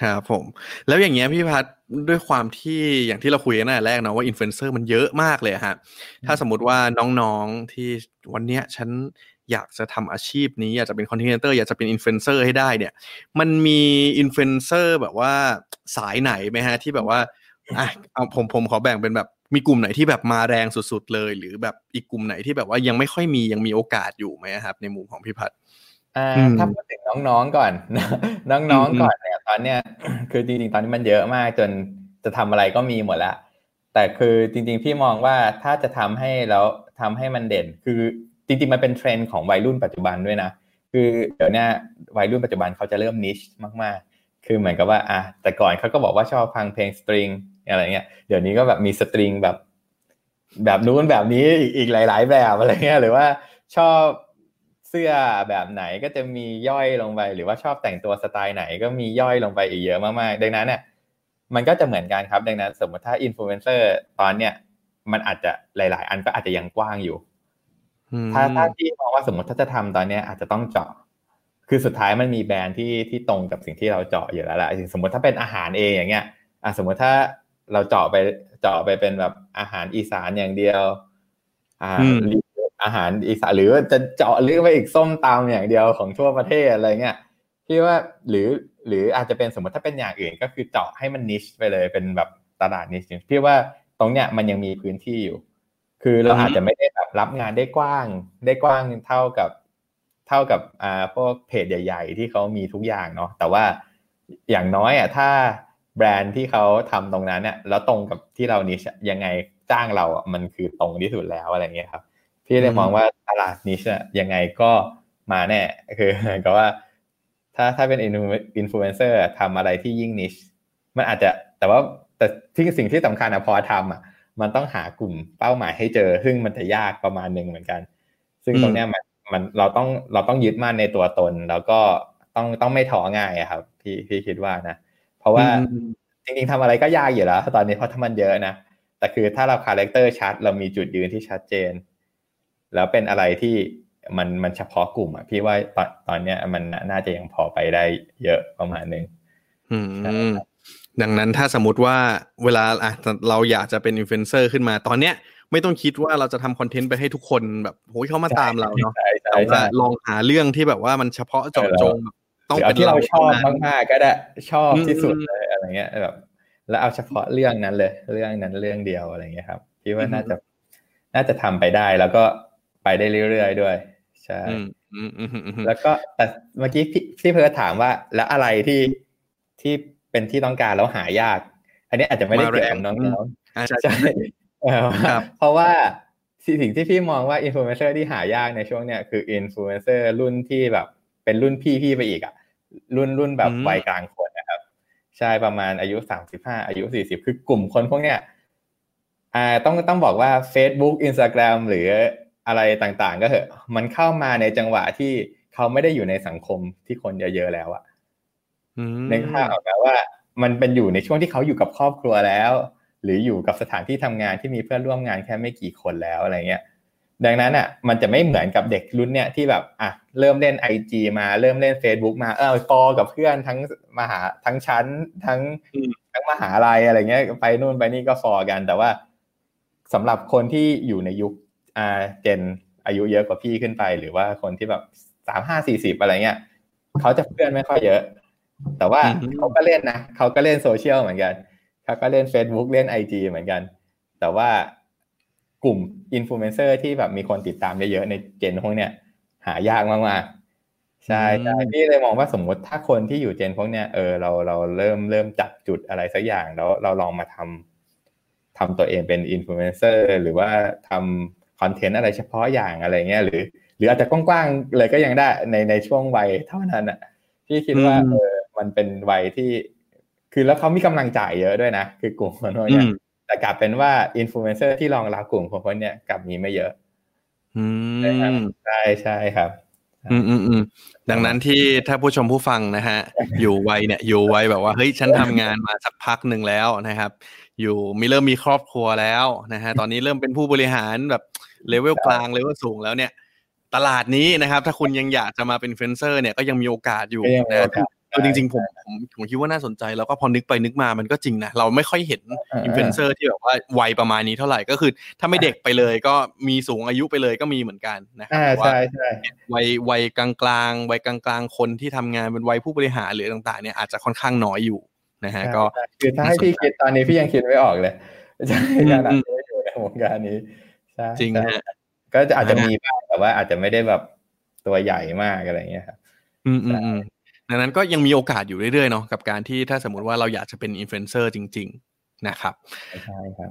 ครับผม แล้วอย่างเงี้ยพี่พัดด้วยความที่อย่างที่เราคุยกันตั้งแต่แรกเนาะว่าอินฟลูเอนเซอร์มันเยอะมากเลยฮะ ถ้าสมมติว่าน้องๆที่วันเนี้ยฉัน อยากจะทำอาชีพนี้ อยากจะเป็น contenter อยากจะเป็นอินฟลูเอนเซอร์ให้ได้เนี่ย มันมีอินฟลูเอนเซอร์แบบว่าสายไหนไหมฮะที่แบบว่าอะเอาผมผมขอแบ่งเป็นแบบมีกลุ่มไหนที่แบบมาแรงสุดๆเลย หรือแบบอีกกลุ่มไหนที่แบบว่ายังไม่ค่อยมียังมีโอกาสอยู่ไหมครับ ในมุมของพี่พัฒน์ถ้าพูดถึงน้องๆก่อน น้องๆก่อนเนี่ยตอนเนี้ยคือจริงๆตอนนี้มันเยอะมากจนจะทำอะไรก็มีหมดแล้วแต่คือจริงๆพี่มองว่าถ้าจะทำให้แล้วทำให้มันเด่น คือ จริงๆมันเป็นเทรนด์ของวัยรุ่นปัจจุบันด้วยนะคือเดี๋ยวนี้วัยรุ่นปัจจุบันเขาจะเริ่ม niche มากๆ คือเหมือนกับว่าอะแต่ก่อนเขาก็บอกว่าชอบฟังเพลงสตริงอะไรเงี้ยเดี๋ยวนี้ก็แบบมีสตริงแบบ แบบนู้นแบบนี้อีกหลาย ๆ แบบอะไรเงี้ยหรือว่าชอบเสื้อแบบไหนก็จะมีย่อยลงไปหรือว่าชอบแต่งตัวสไตล์ไหนก็มีย่อยลงไปอีกเยอะมากๆ ดังนั้นเนี่ยมันก็จะเหมือนกันครับดังนั้น สมมติถ้าอินฟลูเอนเซอร์ตอนเนี้ยมันอาจจะหลาย ๆ อันก็อาจจะยังกว้างอยู่ ถ้าถ้าที่มองว่าสมมติถ้าจะทำตอนนี้อาจจะต้องเจาะ คือสุดท้ายมันมีแบรนด์ที่ที่ตรงกับสิ่งที่เราเจาะอยู่แล้วแหละสมมติถ้าเป็นอาหารเองอย่างเงี้ยอะสมมติถ้าเราเจาะไปเจาะไปเป็นแบบอาหารอีสานอย่างเดียว อ่าอาหารอีสานหรือจะเจาะลึกไปอีกส้มตำอย่างเดียวของทั่วประเทศอะไรเงี้ยพี่ว่าหรือหรืออาจจะเป็นสมมติถ้าเป็นอย่างอื่นก็คือเจาะให้มันนิชไปเลยเป็นแบบตลาดนิชพี่ว่าตรงเนี้ยมันยังมีพื้นที่อยู่ คือเราอาจจะไม่ได้แบบรับงานได้กว้าง ได้กว้างเท่ากับเท่ากับอ่าพวกเพจใหญ่ ๆ ที่เขามีทุกอย่างเนาะแต่ว่าอย่างน้อยอะถ้าแบรนด์ที่เขาทำตรงนั้นเนี่ยแล้วตรงกับที่เรานิชยังไงจ้างเราอะมันคือตรงที่สุดแล้วอะไรเงี้ยครับ พี่เลยมองว่าตลาดนิชยังไงก็มาแน่คือก็ว่า ถ้าถ้าเป็นอินฟลูเอนเซอร์ทำอะไรที่ยิ่ง niche มันอาจจะแต่ว่าแต่ที่สิ่งที่สำคัญอะพอทำอะ มันต้องหากลุ่มเป้าหมายให้เจอ ซึ่งมันจะยากประมาณหนึ่งเหมือนกัน ซึ่งตรงนี้มันมันเราต้องเราต้องยึดมั่นในตัวตน แล้วก็ต้องต้องไม่ท้อง่ายครับพี่พี่คิดว่านะ เพราะว่าจริงๆทำอะไรก็ยากอยู่แล้วตอนนี้เพราะถ้ามันเยอะนะแต่คือถ้าเราคาแรคเตอร์ชัด เรามีจุดยืนที่ชัดเจน แล้วเป็นอะไรที่มันมันเฉพาะกลุ่มอะพี่ว่าตอนตอนเนี้ยมันน่าจะยังพอไปได้เยอะประมาณหนึ่งอืม ดังนั้นถ้าสมมติว่าเวลาอะเราอยากจะเป็นอินฟลูเอนเซอร์ขึ้นมา ตอนเนี้ยไม่ต้องคิดว่าเราจะทำคอนเทนต์ไปให้ทุกคนแบบโอ้ยเขามาตามเราเนาะใช่ใช่แต่ว่าใช่ลองหาเรื่องที่แบบว่ามันเฉพาะเจาะจงแบบต้องหรืเป็นที่เราชอบท่นั้นมากๆก็ได้ชอบอืมที่สุดเลยอะไรเงี้ยแบบแล้วเอาเฉพาะเรื่องนั้นเลย เรื่องนั้นเรื่องเดียวอะไรเงี้ยครับคิดว่าน่าจะน่าจะทำไปได้แล้วก็ไปได้เรื่อยๆด้วยใช่อืมอืมอืมอืมอืมแล้วก็แต่เมื่อกี้พี่พี่เพิร์ทถามว่า แล้วอะไรที่ที่ เป็นที่ต้องการแล้วหายาก อันนี้อาจจะไม่ได้เกี่ยวกับน้องๆอ่าใช่ใช่เออครับเพราะว่าสิ่งที่พี่มองว่าอินฟลูเอนเซอร์ที่หายากในช่วงเนี้ยคืออินฟลูเอนเซอร์รุ่นที่แบบ เป็นรุ่นพี่พี่ไปอีกอะรุ่นรุ่นแบบอืมวัยกลางคนนะครับ ใช่ประมาณอายุสามสิบห้าอายุสี่สิบคือกลุ่มคนพวกเนี้ยอ่าต้องต้องบอกว่า Facebook Instagram หรืออะไรต่างๆ ก็เถอะ มันเข้ามาในจังหวะที่เขาไม่ได้อยู่ในสังคมที่คนเยอะๆแล้วอะอืม นึกภาพออกไหมว่า มันเป็นอยู่ในช่วงที่เขาอยู่กับครอบครัวแล้ว หรืออยู่กับสถานที่ทำงานที่มีเพื่อนร่วมงานแค่ไม่กี่คนแล้วอะไรเงี้ยดังนั้นอะมันจะไม่เหมือนกับเด็กรุ่นเนี้ยที่แบบอะเริ่มเล่นไอจมาเริ่มเล่น Facebook มาเออฟอกับเพื่อนทั้งมหาทั้งชั้นทั้งทั้งมหาลัยอะไรเงี้ยไปนู่นไปนี่ก็ฟอกัน แต่ว่าสำหรับคนที่อยู่ในยุคอ่าเจนอายุเยอะกว่าพี่ขึ้นไป หรือว่าคนที่แบบสามห้าสี่สิบอะไรเงี้ยเขาจะเพื่อนไม่ค่อยเยอะ แต่ว่าอืมเขาก็เล่นนะเขาก็เล่นโซเชียลเหมือนกันเขาก็เล่น Facebook เล่น IG เหมือนกัน แต่ว่ากลุ่มอินฟลูเอนเซอร์ที่แบบมีคนติดตามเยอะๆในเจนพวกเนี้ยหายากมากๆใช่ใช่พี่เลยมองว่าสมมุติถ้าคนที่อยู่ Gen พวกเนี้ยเออเราเราเริ่มเริ่มจับจุดอะไรสักอย่างแล้วเราลองมาทำทำตัวเองเป็นอินฟลูเอนเซอร์หรือว่าทำคอนเทนต์อะไรเฉพาะอย่างอะไรเงี้ยหรือ หรืออาจจะกว้างๆเลยก็ยังได้ในในช่วงวัยเท่านั้นอะพี่คิดว่าอืมเออ มันเป็นวัยที่ คือแล้วเขามีกำลังจ่ายเยอะด้วยนะ คือกลุ่มคนพวกเนี้ยอืมแต่กลับเป็นว่าอินฟลูเอนเซอร์ที่รองรับกลุ่มคนพวกเนี้ยกลับมีไม่เยอะอืมนะครับใช่ใช่ครับ อืมอืมอืมดังนั้นที่ถ้าผู้ชมผู้ฟังนะฮะ อยู่วัยเนี่ยอยู่วัยแบบว่าเฮ้ยฉันทำงานมาสักพักหนึ่งแล้วนะครับ อยู่มีเริ่มมีครอบครัวแล้วนะฮะตอนนี้เริ่มเป็นผู้บริหารแบบเลเวลกลางเลเวลสูงแล้วเนี่ย ตลาดนี้นะครับ ถ้าคุณยังอยากจะมาเป็นอินฟลูเอนเซอร์เนี่ยก็ยังมีโอกาสอยู่ก็ยังมีนะโอกาส คือจริงๆผมผมผมคิดว่าน่าสนใจแล้วก็พอนึกไปนึกมามันก็จริงนะเราไม่ค่อยเห็นอ่าอินฟลูเอนเซอร์ที่แบบว่าวัยประมาณนี้เท่าไหร่ก็คือถ้าไม่เด็กไปเลยก็มีสูงอายุไปเลยก็มีเหมือนกันนะครัอ่าแต่ว่าใช่ใช่วัยวัยกลางกลางๆวัยกลางกลางๆคนที่ทำงานเป็นวัยผู้บริหารหรือต่างๆเนี่ยอาจจะค่อนข้างน้อยอยู่นะฮะก็ใช่คือถ้าให้พี่คิดตอนนี้พี่ยังคิดไม่ออกเลยใช่อืมขนาดที่อยู่ในวงการนี้ใช่จริงใช่ฮะก็จะอาจจะมีบ้างแต่ว่าอาจจะไม่ได้แบบตัวใหญ่มากอะไรเงี้ยครับอืมอืมอืม ดังนั้นก็ยังมีโอกาสอยู่เรื่อยๆเนาะกับการที่ถ้าสมมติว่าเราอยากจะเป็นอินฟลูเอนเซอร์จริง ๆ นะครับใช่ครับ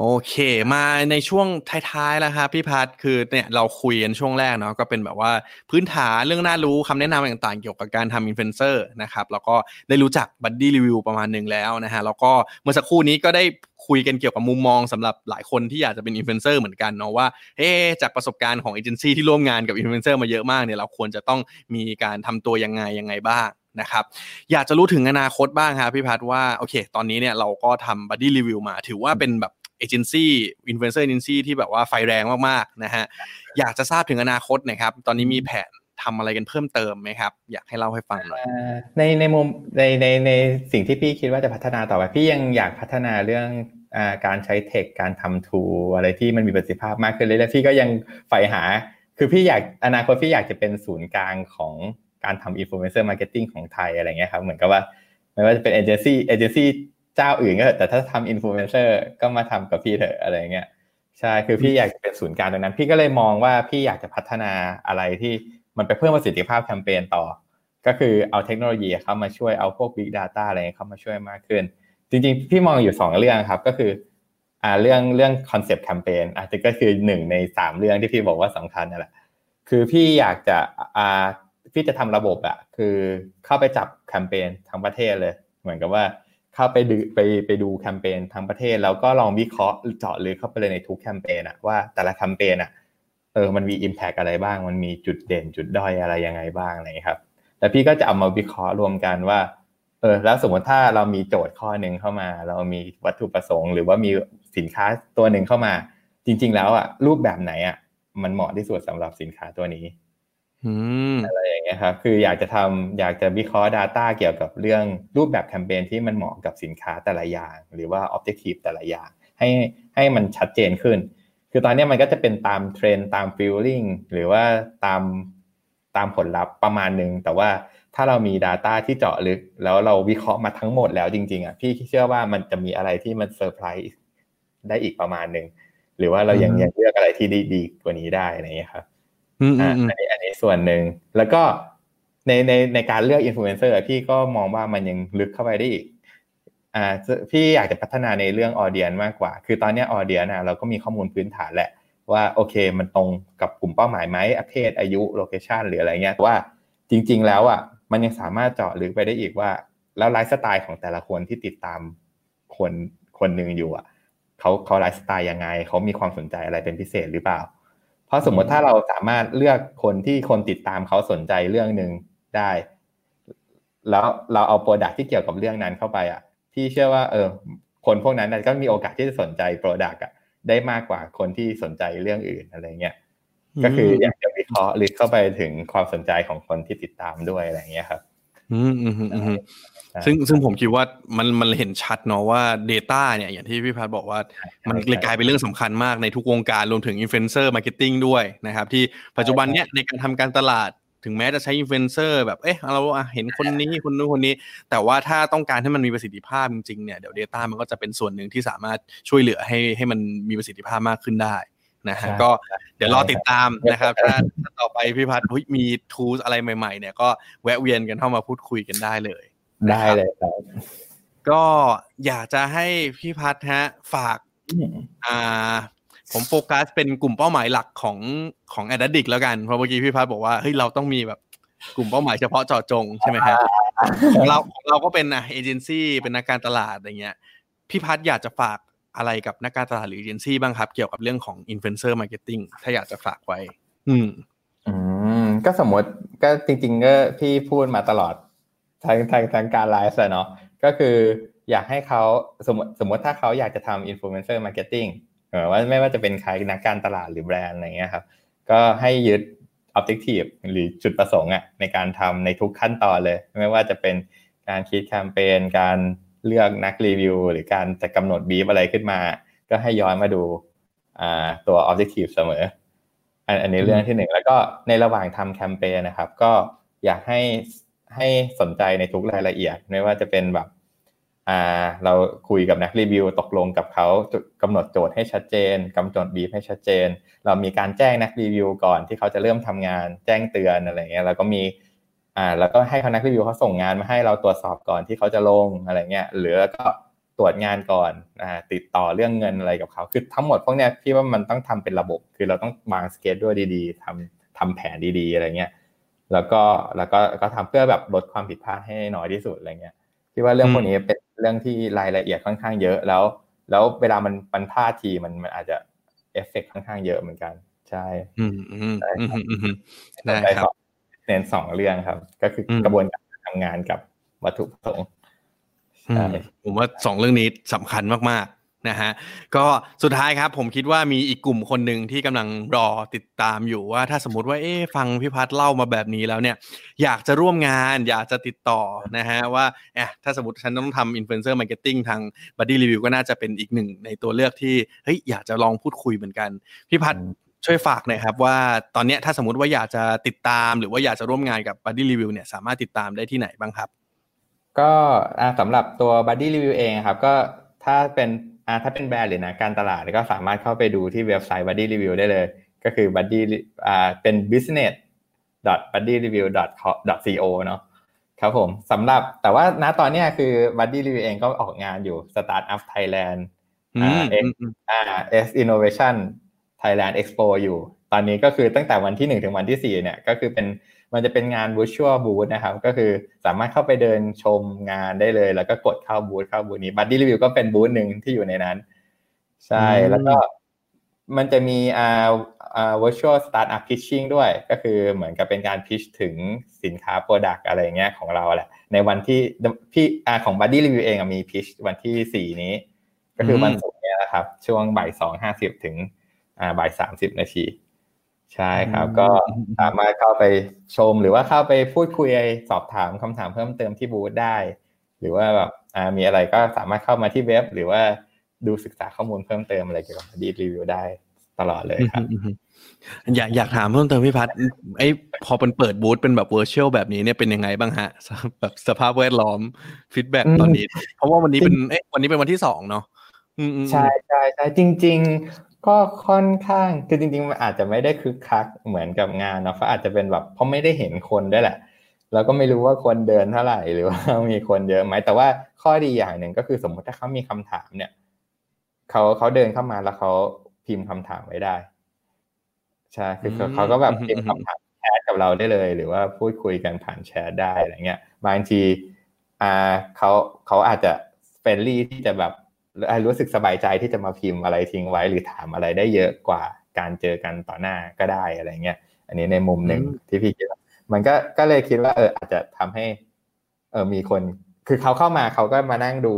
โอเค มาในช่วงท้ายๆแล้วครับพี่พัทคือเนี่ยเราคุยกันช่วงแรกเนาะก็เป็นแบบว่าพื้นฐานเรื่องน่ารู้คำแนะนำต่างๆ เกี่ยวกับการทำอินฟลูเอนเซอร์นะครับแล้วก็ได้รู้จัก Buddy Review ประมาณหนึ่งแล้วนะฮะแล้วก็เมื่อสักครู่นี้ก็ได้คุยกันเกี่ยวกับมุมมองสำหรับหลายคนที่อยากจะเป็นอินฟลูเอนเซอร์เหมือนกันเนาะว่าเอ๊จากประสบการณ์ของเอเจนซี่ที่ร่วมงานกับอินฟลูเอนเซอร์มาเยอะมากเนี่ยเราควรจะต้องมีการทำตัวยังไงยังไงบ้างนะครับอยากจะรู้ถึงอนาคตบ้างครับพี่พัทว่าโอเค ตอนนี้เนี่ยเราก็ทำ Buddy Review มา ถือว่าเป็นแบบ เอเจนซี่อินฟลูเอนเซอร์เอเจนซี่ที่แบบว่าไฟแรงมากๆนะฮะอยากจะทราบถึงอนาคตนะครับ ตอนนี้มีแผนทำอะไรกันเพิ่มเติมไหมครับ อยากให้เล่าให้ฟังหน่อยอ่าในในมุมในในในสิ่งที่พี่คิดว่าจะพัฒนาต่อไป พี่ยังอยากพัฒนาเรื่องอ่าการใช้ tech การทำ tool อะไรที่มันมีประสิทธิภาพมากขึ้นเรื่อยๆพี่ก็ยังใฝ่หา คือพี่อยากอนาคตพี่อยากจะเป็นศูนย์กลางของการทำ influencer marketing ของไทยอะไรเงี้ยครับเหมือนกับว่าไม่ว่าจะเป็นเอเจนซี่เอเจนซี่ เจ้าอื่นก็เถอะแต่ถ้าทำอินฟลูเอนเซอร์ก็มาทำกับพี่เถอะอะไรเงี้ยใช่คือพี่อยากเป็นศูนย์กลางตรงนั้น พี่ก็เลยมองว่าพี่อยากจะพัฒนาอะไรที่มันไปเพิ่มประสิทธิภาพแคมเปญต่อ ก็คือเอาเทคโนโลยีเข้ามาช่วยเอาพวก Big Data อะไรเข้ามาช่วยมากขึ้น จริงๆ พี่มองอยู่สองเรื่องครับก็คืออ่าเรื่องเรื่องคอนเซปต์แคมเปญอาจจะก็คือหนึ่งในสามเรื่องที่พี่บอกว่าสำคัญนั่นแหละคือพี่อยากจะอ่าพี่จะทำระบบอะคือเข้าไปจับแคมเปญทั้งประเทศเลย เหมือนกับว่า เข้าไปดูไปไปดูแคมเปญทั้งประเทศ แล้วก็ลองวิเคราะห์เจาะลึกเข้าไปเลยในทุกแคมเปญอะว่าแต่ละแคมเปญอะเออมันมี Impact อะไรบ้าง มันมีจุดเด่นจุดด้อยอะไรยังไงบ้างอะไรครับแล้วพี่ก็จะเอามาวิเคราะห์รวมกันว่าเออแล้วสมมติถ้าเรามีโจทย์ข้อหนึ่งเข้ามา เรามีวัตถุประสงค์ หรือว่ามีสินค้าตัวหนึ่งเข้ามา จริง ๆ แล้วอะรูปแบบไหนอะมันเหมาะที่สุดสำหรับสินค้าตัวนี้ อืมอะไรอย่างเงี้ยครับคืออยากจะทำอยากจะวิเคราะห์ Data เกี่ยวกับเรื่องรูปแบบแคมเปญที่มันเหมาะกับสินค้าแต่ละอย่าง หรือว่า Objective แต่ละอย่างให้ให้มันชัดเจนขึ้น คือตอนนี้มันก็จะเป็นตามเทรนตามฟิลลิ่งหรือว่าตามตามผลลัพธ์ประมาณหนึ่งแต่ว่าถ้าเรามี Data ที่เจาะลึก แล้วเราวิเคราะห์มาทั้งหมดแล้วจริง ๆอะพี่เชื่อว่ามันจะมีอะไรที่มันเซอร์ไพรส์ได้อีกประมาณหนึ่งหรือว่าเรายังยังเลือกอะไรที่ดีดีกว่านี้ได้อะไรอย่างเงี้ยครับอ่า อันนี้อันนี้ส่วนหนึ่งแล้วก็ในในในการเลือกอินฟลูเอนเซอร์พี่ก็มองว่ามันยังลึกเข้าไปได้อีกอ่าพี่อยากจะพัฒนาในเรื่อง audience มากกว่า คือตอนนี้ audience อะเราก็มีข้อมูลพื้นฐานแหละ ว่าโอเคมันตรงกับกลุ่มเป้าหมายไหมเพศอายุ location หรืออะไรเงี้ยว่าจริง ๆ แล้วอะมันยังสามารถเจาะลึกไปได้อีกว่า แล้วไลฟ์สไตล์ของแต่ละคนที่ติดตามคนคนหนึ่งอยู่อะเขาเขาไลฟ์สไตล์ยังไงเขามีความสนใจอะไรเป็นพิเศษหรือเปล่าเพ ราะสมมติถ้าเราสามารถเลือกคนที่คนติดตามเขาสนใจเรื่องหนึ่งได้ แล้วเราเอา product ที่เกี่ยวกับเรื่องนั้นเข้าไปอะพี่เชื่อว่า เออ คนพวกนั้นก็มีโอกาสที่จะสนใจ product อะได้มากกว่าคนที่สนใจเรื่องอื่นอะไรเงี้ยก็คืออยากจะวิเคราะห์ลึกเข้าไปถึงความสนใจของคนที่ติดตามด้วยอะไรเงี้ยครับ อืมอืมอืมซึ่งซึ่งผมคิดว่ามันมันเห็นชัดเนาะว่า Data เนี่ย อย่างที่พี่พัฒบอกว่ามันเลยกลายเป็นเรื่องสำคัญมากในทุกวงการรวมถึง influencer marketing ด้วยนะครับ ที่ปัจจุบันเนี่ยในการทำการตลาดถึงแม้จะใช้อินฟลูเอนเซอร์แบบเอ๊ะเราเห็นคนนี้คนนู้นคนนี้ แต่ว่าถ้าต้องการให้มันมีประสิทธิภาพจริงๆเนี่ยเดี๋ยว Data มันก็จะเป็นส่วนหนึ่งที่สามารถช่วยเหลือให้ให้มันมีประสิทธิภาพมากขึ้นได้ นะฮะก็เดี๋ยวรอติดตามนะครับถ้าต่อไปพี่พัฒน์มีทูสอะไรใหม่ๆเนี่ยก็แวะเวียนกันเข้ามาพูดคุยกันได้เลย ได้เลยครับ ก็อยากจะให้พี่พัฒน์ฮะฝากอ่าผมโฟกัสเป็นกลุ่มเป้าหมายหลักของของ Ad Addict แล้วกัน เพราะเมื่อกี้พี่พัฒน์บอกว่าเฮ้ยเราต้องมีแบบกลุ่มเป้าหมายเฉพาะเจาะจงใช่ไหมครับของเราของเราก็เป็นอะเอเจนซี่เป็นนักการตลาดอะไรเงี้ยพี่พัฒน์อยากจะฝาก อะไรกับนักการตลาดหรือเอเจนซี่บ้างครับ เกี่ยวกับเรื่องของ influencer marketing ถ้าอยากจะฝากไว้ อืม อืม ก็สมมติก็จริง ๆ ก็พี่พูดมาตลอดทางทางทางการไลฟ์เนาะก็คืออยากให้เขาสมมติสมมติถ้าเขาอยากจะทำ influencer marketingเออว่าไม่ว่าจะเป็นใครนักการตลาดหรือแบรนด์อะไรเงี้ยครับ ก็ให้ยึด objective หรือจุดประสงค์อะในการทำในทุกขั้นตอนเลย ไม่ว่าจะเป็นการคิดแคมเปญการ เลือกนักรีวิว หรือการจะกำหนดบีฟอะไรขึ้นมา ก็ให้ย้อนมาดูตัว objective เสมอ อันนี้เรื่องที่หนึ่งแล้วก็ในระหว่างทำแคมเปญนะครับ ก็อยากให้ให้สนใจในทุกรายละเอียด ไม่ว่าจะเป็นแบบเราคุยกับนักรีวิวตกลงกับเขากำหนดโจทย์ให้ชัดเจนกำหนดบีฟให้ชัดเจน เรามีการแจ้งนักรีวิวก่อนที่เขาจะเริ่มทำงาน แจ้งเตือนอะไรเงี้ยแล้วก็มี อ่าแล้วก็ให้เขานักรีวิวเขาส่งงานมาให้เราตรวจสอบก่อนที่เขาจะลงอะไรเงี้ยหรือแล้วก็ตรวจงานก่อนอ่าติดต่อเรื่องเงินอะไรกับเขาคือทั้งหมดพวกเนี้ยพี่ว่ามันต้องทำเป็นระบบ คือเราต้องวางสเกจด้วยดีๆทำทำแผนดีๆอะไรเงี้ยแล้วก็แล้วก็ก็ทำเพื่อแบบลดความผิดพลาดให้น้อยที่สุดอะไรเงี้ยพี่ว่าเรื่องพวกนี้เป็นเรื่องที่รายละเอียดค่อนข้างเยอะแล้ว แล้วเวลามันมันพลาดทีมันมันอาจจะเอฟเฟกค่อนข้างเยอะเหมือนกัน ใช่ อืมอืมอืมได้ครับ เน้นสองเรื่องครับ ก็คือกระบวนการทำงานกับวัตถุประสงค์ผมว่าสองเรื่องนี้สำคัญมากๆนะฮะก็สุดท้ายครับ ผมคิดว่ามีอีกกลุ่มคนหนึ่งที่กำลังรอติดตามอยู่ว่าถ้าสมมติว่าเอ๊ฟังพี่พัฒเล่ามาแบบนี้แล้วเนี่ย อยากจะร่วมงาน อยากจะติดต่อนะฮะว่าเอ๊ะถ้าสมมติฉันต้องทำ influencer marketing ทาง Buddy Review ก็น่าจะเป็นอีกหนึ่งในตัวเลือกที่เฮ้ยอยากจะลองพูดคุยเหมือนกันพี่พัฒ ช่วยฝากหน่อยครับว่าตอนนี้ถ้าสมมติว่าอยากจะติดตาม หรือว่าอยากจะร่วมงานกับ Buddy Review เนี่ยสามารถติดตามได้ที่ไหนบ้างครับ ก็สำหรับตัว Buddy Review เองครับก็ถ้าเป็นถ้าเป็นแบรนด์หรือนักการตลาดก็สามารถเข้าไปดูที่เว็บไซต์ Buddy Review ได้เลย ก็คือ Buddy เป็น business buddyreview co เนาะครับผมสำหรับแต่ว่าณตอนนี้คือ Buddy Review เองก็ออกงานอยู่ Startup Thailand อ่า S Innovation Thailand Expo อยู่ ตอนนี้ก็คือตั้งแต่วันที่หนึ่งถึงวันที่สี่เนี่ยก็คือเป็นมันจะเป็นงาน virtual booth นะครับ ก็คือสามารถเข้าไปเดินชมงานได้เลย แล้วก็กดเข้าบูธเข้าบูธนี้บัตตี้รีวิวก็เป็นบูธหนึ่งที่อยู่ในนั้น ใช่แล้วก็มันจะมีอ่าอ่า virtual startup pitching ด้วย ก็คือเหมือนกับเป็นการพิชถึงสินค้า product อะไรเงี้ยของเราแหละ ในวันที่พี่อ่าของ Buddy Review เองมีพิชวันที่สี่นี้ ก็คือวันศุกร์เนี่ยนะครับ ช่วงบ่ายสองห้าสิบถึง อ่าบ่ายสามสิบนาทีใช่ครับก็สามารถเข้าไปชมหรือว่าเข้าไปพูดคุยสอบถามคำถามเพิ่มเติมที่บูธได้ หรือว่าแบบอ่ามีอะไรก็สามารถเข้ามาที่เว็บ หรือว่าดูศึกษาข้อมูลเพิ่มเติมอะไรเกี่ยวกับดีรีวิวได้ตลอดเลยครับอยากอยากถามเพิ่มเติมพี่พัฒไอ้พอเป็นเปิดบูธเป็นแบบ virtual แบบนี้เนี่ยเป็นยังไงบ้างฮะแบบสภาพแวดล้อม feedback ตอนนี้ เพราะว่าวันนี้เป็นเอ๊ะวันนี้เป็นวันที่สองเนาะใช่ใช่ใช่จริง ๆ ก็ค่อนข้างคือจริงๆมันอาจจะไม่ได้คึกคักเหมือนกับงานเนาะเพราะอาจจะเป็นแบบเพราะไม่ได้เห็นคนด้วยแหละ แล้วก็ไม่รู้ว่าคนเดินเท่าไหร่หรือว่ามีคนเยอะไหมแต่ว่าข้อดีอย่างหนึ่งก็คือสมมุติถ้าเขามีคำถามเนี่ยเขาเขาเดินเข้ามาแล้วเขาพิมพ์คำถามไว้ได้ใช่คือเขาก็แบบพิมพ์คำถามแชทกับเราได้เลย หรือว่าพูดคุยกันผ่านแชทได้อะไรเงี้ยบางทีอ่าเขาเขาอาจจะ friendly ที่จะแบบ รู้สึกสบายใจที่จะมาพิมพ์อะไรทิ้งไว้หรือถามอะไรได้เยอะกว่าการเจอกันต่อหน้าก็ได้อะไรเงี้ยอันนี้ในมุมหนึ่งที่พี่คิดมันก็ก็เลยคิดว่าเอออาจจะทำให้ เออมีคน คือเขาเข้ามาเขาก็มานั่งดู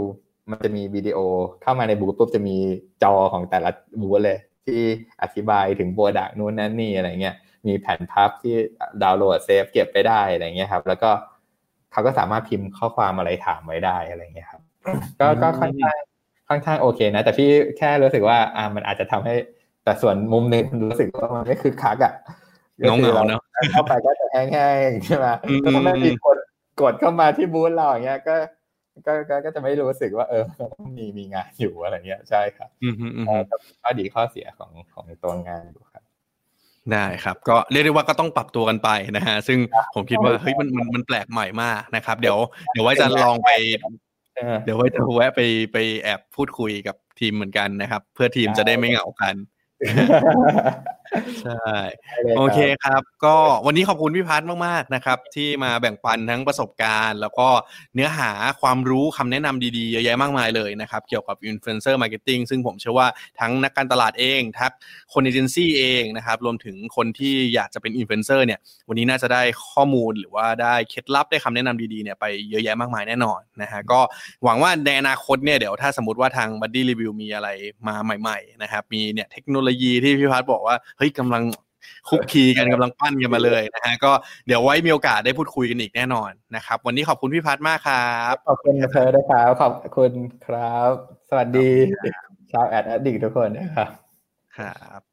มันจะมีวิดีโอเข้ามาในบูธปุ๊บจะมีจอของแต่ละบูธเลย ที่อธิบายถึง product นู้นนั่นนี่อะไรเงี้ยมีแผ่นพับที่ดาวน์โหลด save เก็บไปได้อะไรเงี้ยครับ แล้วก็เขาก็สามารถพิมพ์ข้อความอะไรถามไว้ได้อะไรเงี้ยครับ ก็ก็ค่อนข้าง ค่อนข้างโอเคนะ แต่พี่แค่รู้สึกว่าอ่ามันอาจจะทำให้ แต่ส่วนมุมนึงรู้สึกว่ามันไม่คือคักอะงงเงาเนาะเข้าไปก็จะแห้งๆใช่ไหมก็ถ้าไม่มีคนกดเข้ามาที่บูธเราอย่างเงี้ยก็ก็ก็จะไม่รู้สึกว่า เออ มีมีงานอยู่อะไรเงี้ยใช่ครับข้อดีข้อเสียของของตัวงานอยู่ครับ ได้ครับ ก็เรียกได้ว่าก็ต้องปรับตัวกันไปนะฮะ ซึ่งผมคิดว่าเฮ้ยมันมันมันแปลกใหม่มากนะครับ เดี๋ยว เดี๋ยวไว้จะลองไป เดี๋ยวไว้จะแวะไปไปแอบพูดคุยกับทีมเหมือนกันนะครับ เพื่อทีมจะได้ไม่เหงากัน ใช่ โอเคครับ ก็วันนี้ขอบคุณพี่พัฒน์มาก ๆ นะครับ ที่มาแบ่งปันทั้งประสบการณ์ แล้วก็เนื้อหาความรู้คำแนะนำดี ๆ เยอะแยะมากมายเลยนะครับ เกี่ยวกับ influencer marketing ซึ่งผมเชื่อว่าทั้งนักการตลาดเองทั้งคนเอเจนซี่เองนะครับ รวมถึงคนที่อยากจะเป็นอินฟลูเอนเซอร์เนี่ย วันนี้น่าจะได้ข้อมูลหรือว่าได้เคล็ดลับได้คำแนะนำดีๆเนี่ยไปเยอะแยะมากมายแน่นอนนะฮะก็หวังว่าในอนาคตเนี่ยเดี๋ยวถ้าสมมติว่าทาง Buddy Review มีอะไรมาใหม่ ๆ นะครับมีเนี่ยเทคโนโลยีที่พี่พัฒน์บอกว่าเฮ้ยกำลังคลุกคลีกันกำลังปั้นกันมาเลยนะฮะก็เดี๋ยวไว้มีโอกาสได้พูดคุยกันอีกแน่นอนนะครับ วันนี้ขอบคุณพี่พัฒน์มากครับขอบคุณเธอด้วยครับขอบคุณครับ สวัสดีชาว Ad Addict ทุกคนนะครับครับ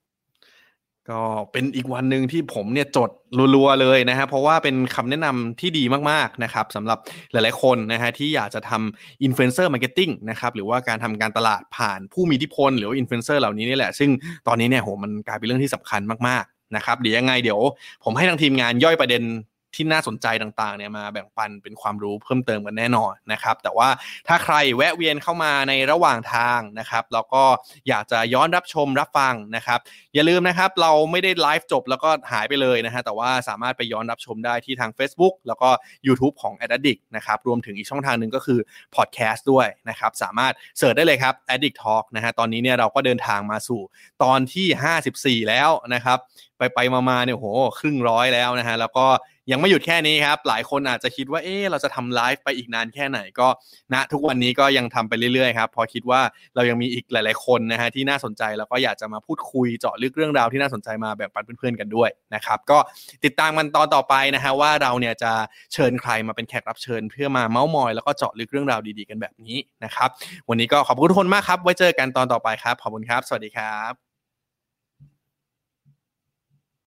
ก็เป็นอีกวันหนึ่งที่ผมเนี่ยจดรัวๆเลยนะฮะเพราะว่าเป็นคำแนะนำที่ดีมากๆนะครับสำหรับหลายๆคนนะฮะที่อยากจะทำ influencer marketing นะครับหรือว่าการทำการตลาดผ่านผู้มีอิทธิพล หรืออินฟลูเอนเซอร์เหล่านี้นี่แหละ ซึ่งตอนนี้เนี่ยโหมันกลายเป็นเรื่องที่สำคัญมากๆนะครับเดี๋ยวยังไงเดี๋ยวผมให้ทางทีมงานย่อยประเด็น ที่น่าสนใจต่างๆเนี่ยมาแบ่งปันเป็นความรู้เพิ่มเติมกันแน่นอนนะครับ แต่ว่าถ้าใครแวะเวียนเข้ามาในระหว่างทางนะครับแล้วก็อยากจะย้อนรับชมรับฟังนะครับ อย่าลืมนะครับเราไม่ได้ไลฟ์จบแล้วก็หายไปเลยนะฮะแต่ว่าสามารถไปย้อนรับชมได้ที่ทาง Facebook แล้วก็ YouTube ของ a d d i c t นะครับรวมถึงอีกช่องทางหนึ่งก็คือพอดแคสต์ด้วยนะครับสามารถเสิร์ชได้เลยครับ Addict Talk นะฮะตอนนี้เนี่ยเราก็เดินทางมาสู่ตอนที่ 54 แล้วนะครับ ไปไปมาๆเนี่ยโหครึ่งร้อยแล้วนะฮะแล้วก็ยังไม่หยุดแค่นี้ครับ หลายคนอาจจะคิดว่าเอ๊เราจะทำไลฟ์ไปอีกนานแค่ไหนก็ณทุกวันนี้ก็ยังทำไปเรื่อยๆครับพอคิดว่าเรายังมีอีกหลาย ๆคนนะฮะที่น่าสนใจแล้วก็อยากจะมาพูดคุยเจาะลึกเรื่องราวที่น่าสนใจมาแบ่งปันเพื่อนๆกันด้วยนะครับก็ติดตามมันตอนต่อไปนะฮะว่าเราเนี่ยจะเชิญใครมาเป็นแขกรับเชิญ เพื่อมาเมาส์มอย แล้วก็เจาะลึกเรื่องราวดีๆกันแบบนี้นะครับวันนี้ก็ขอบคุณทุกคนมากครับ ไว้เจอกันตอนต่อไปครับขอบคุณครับ สวัสดีครับ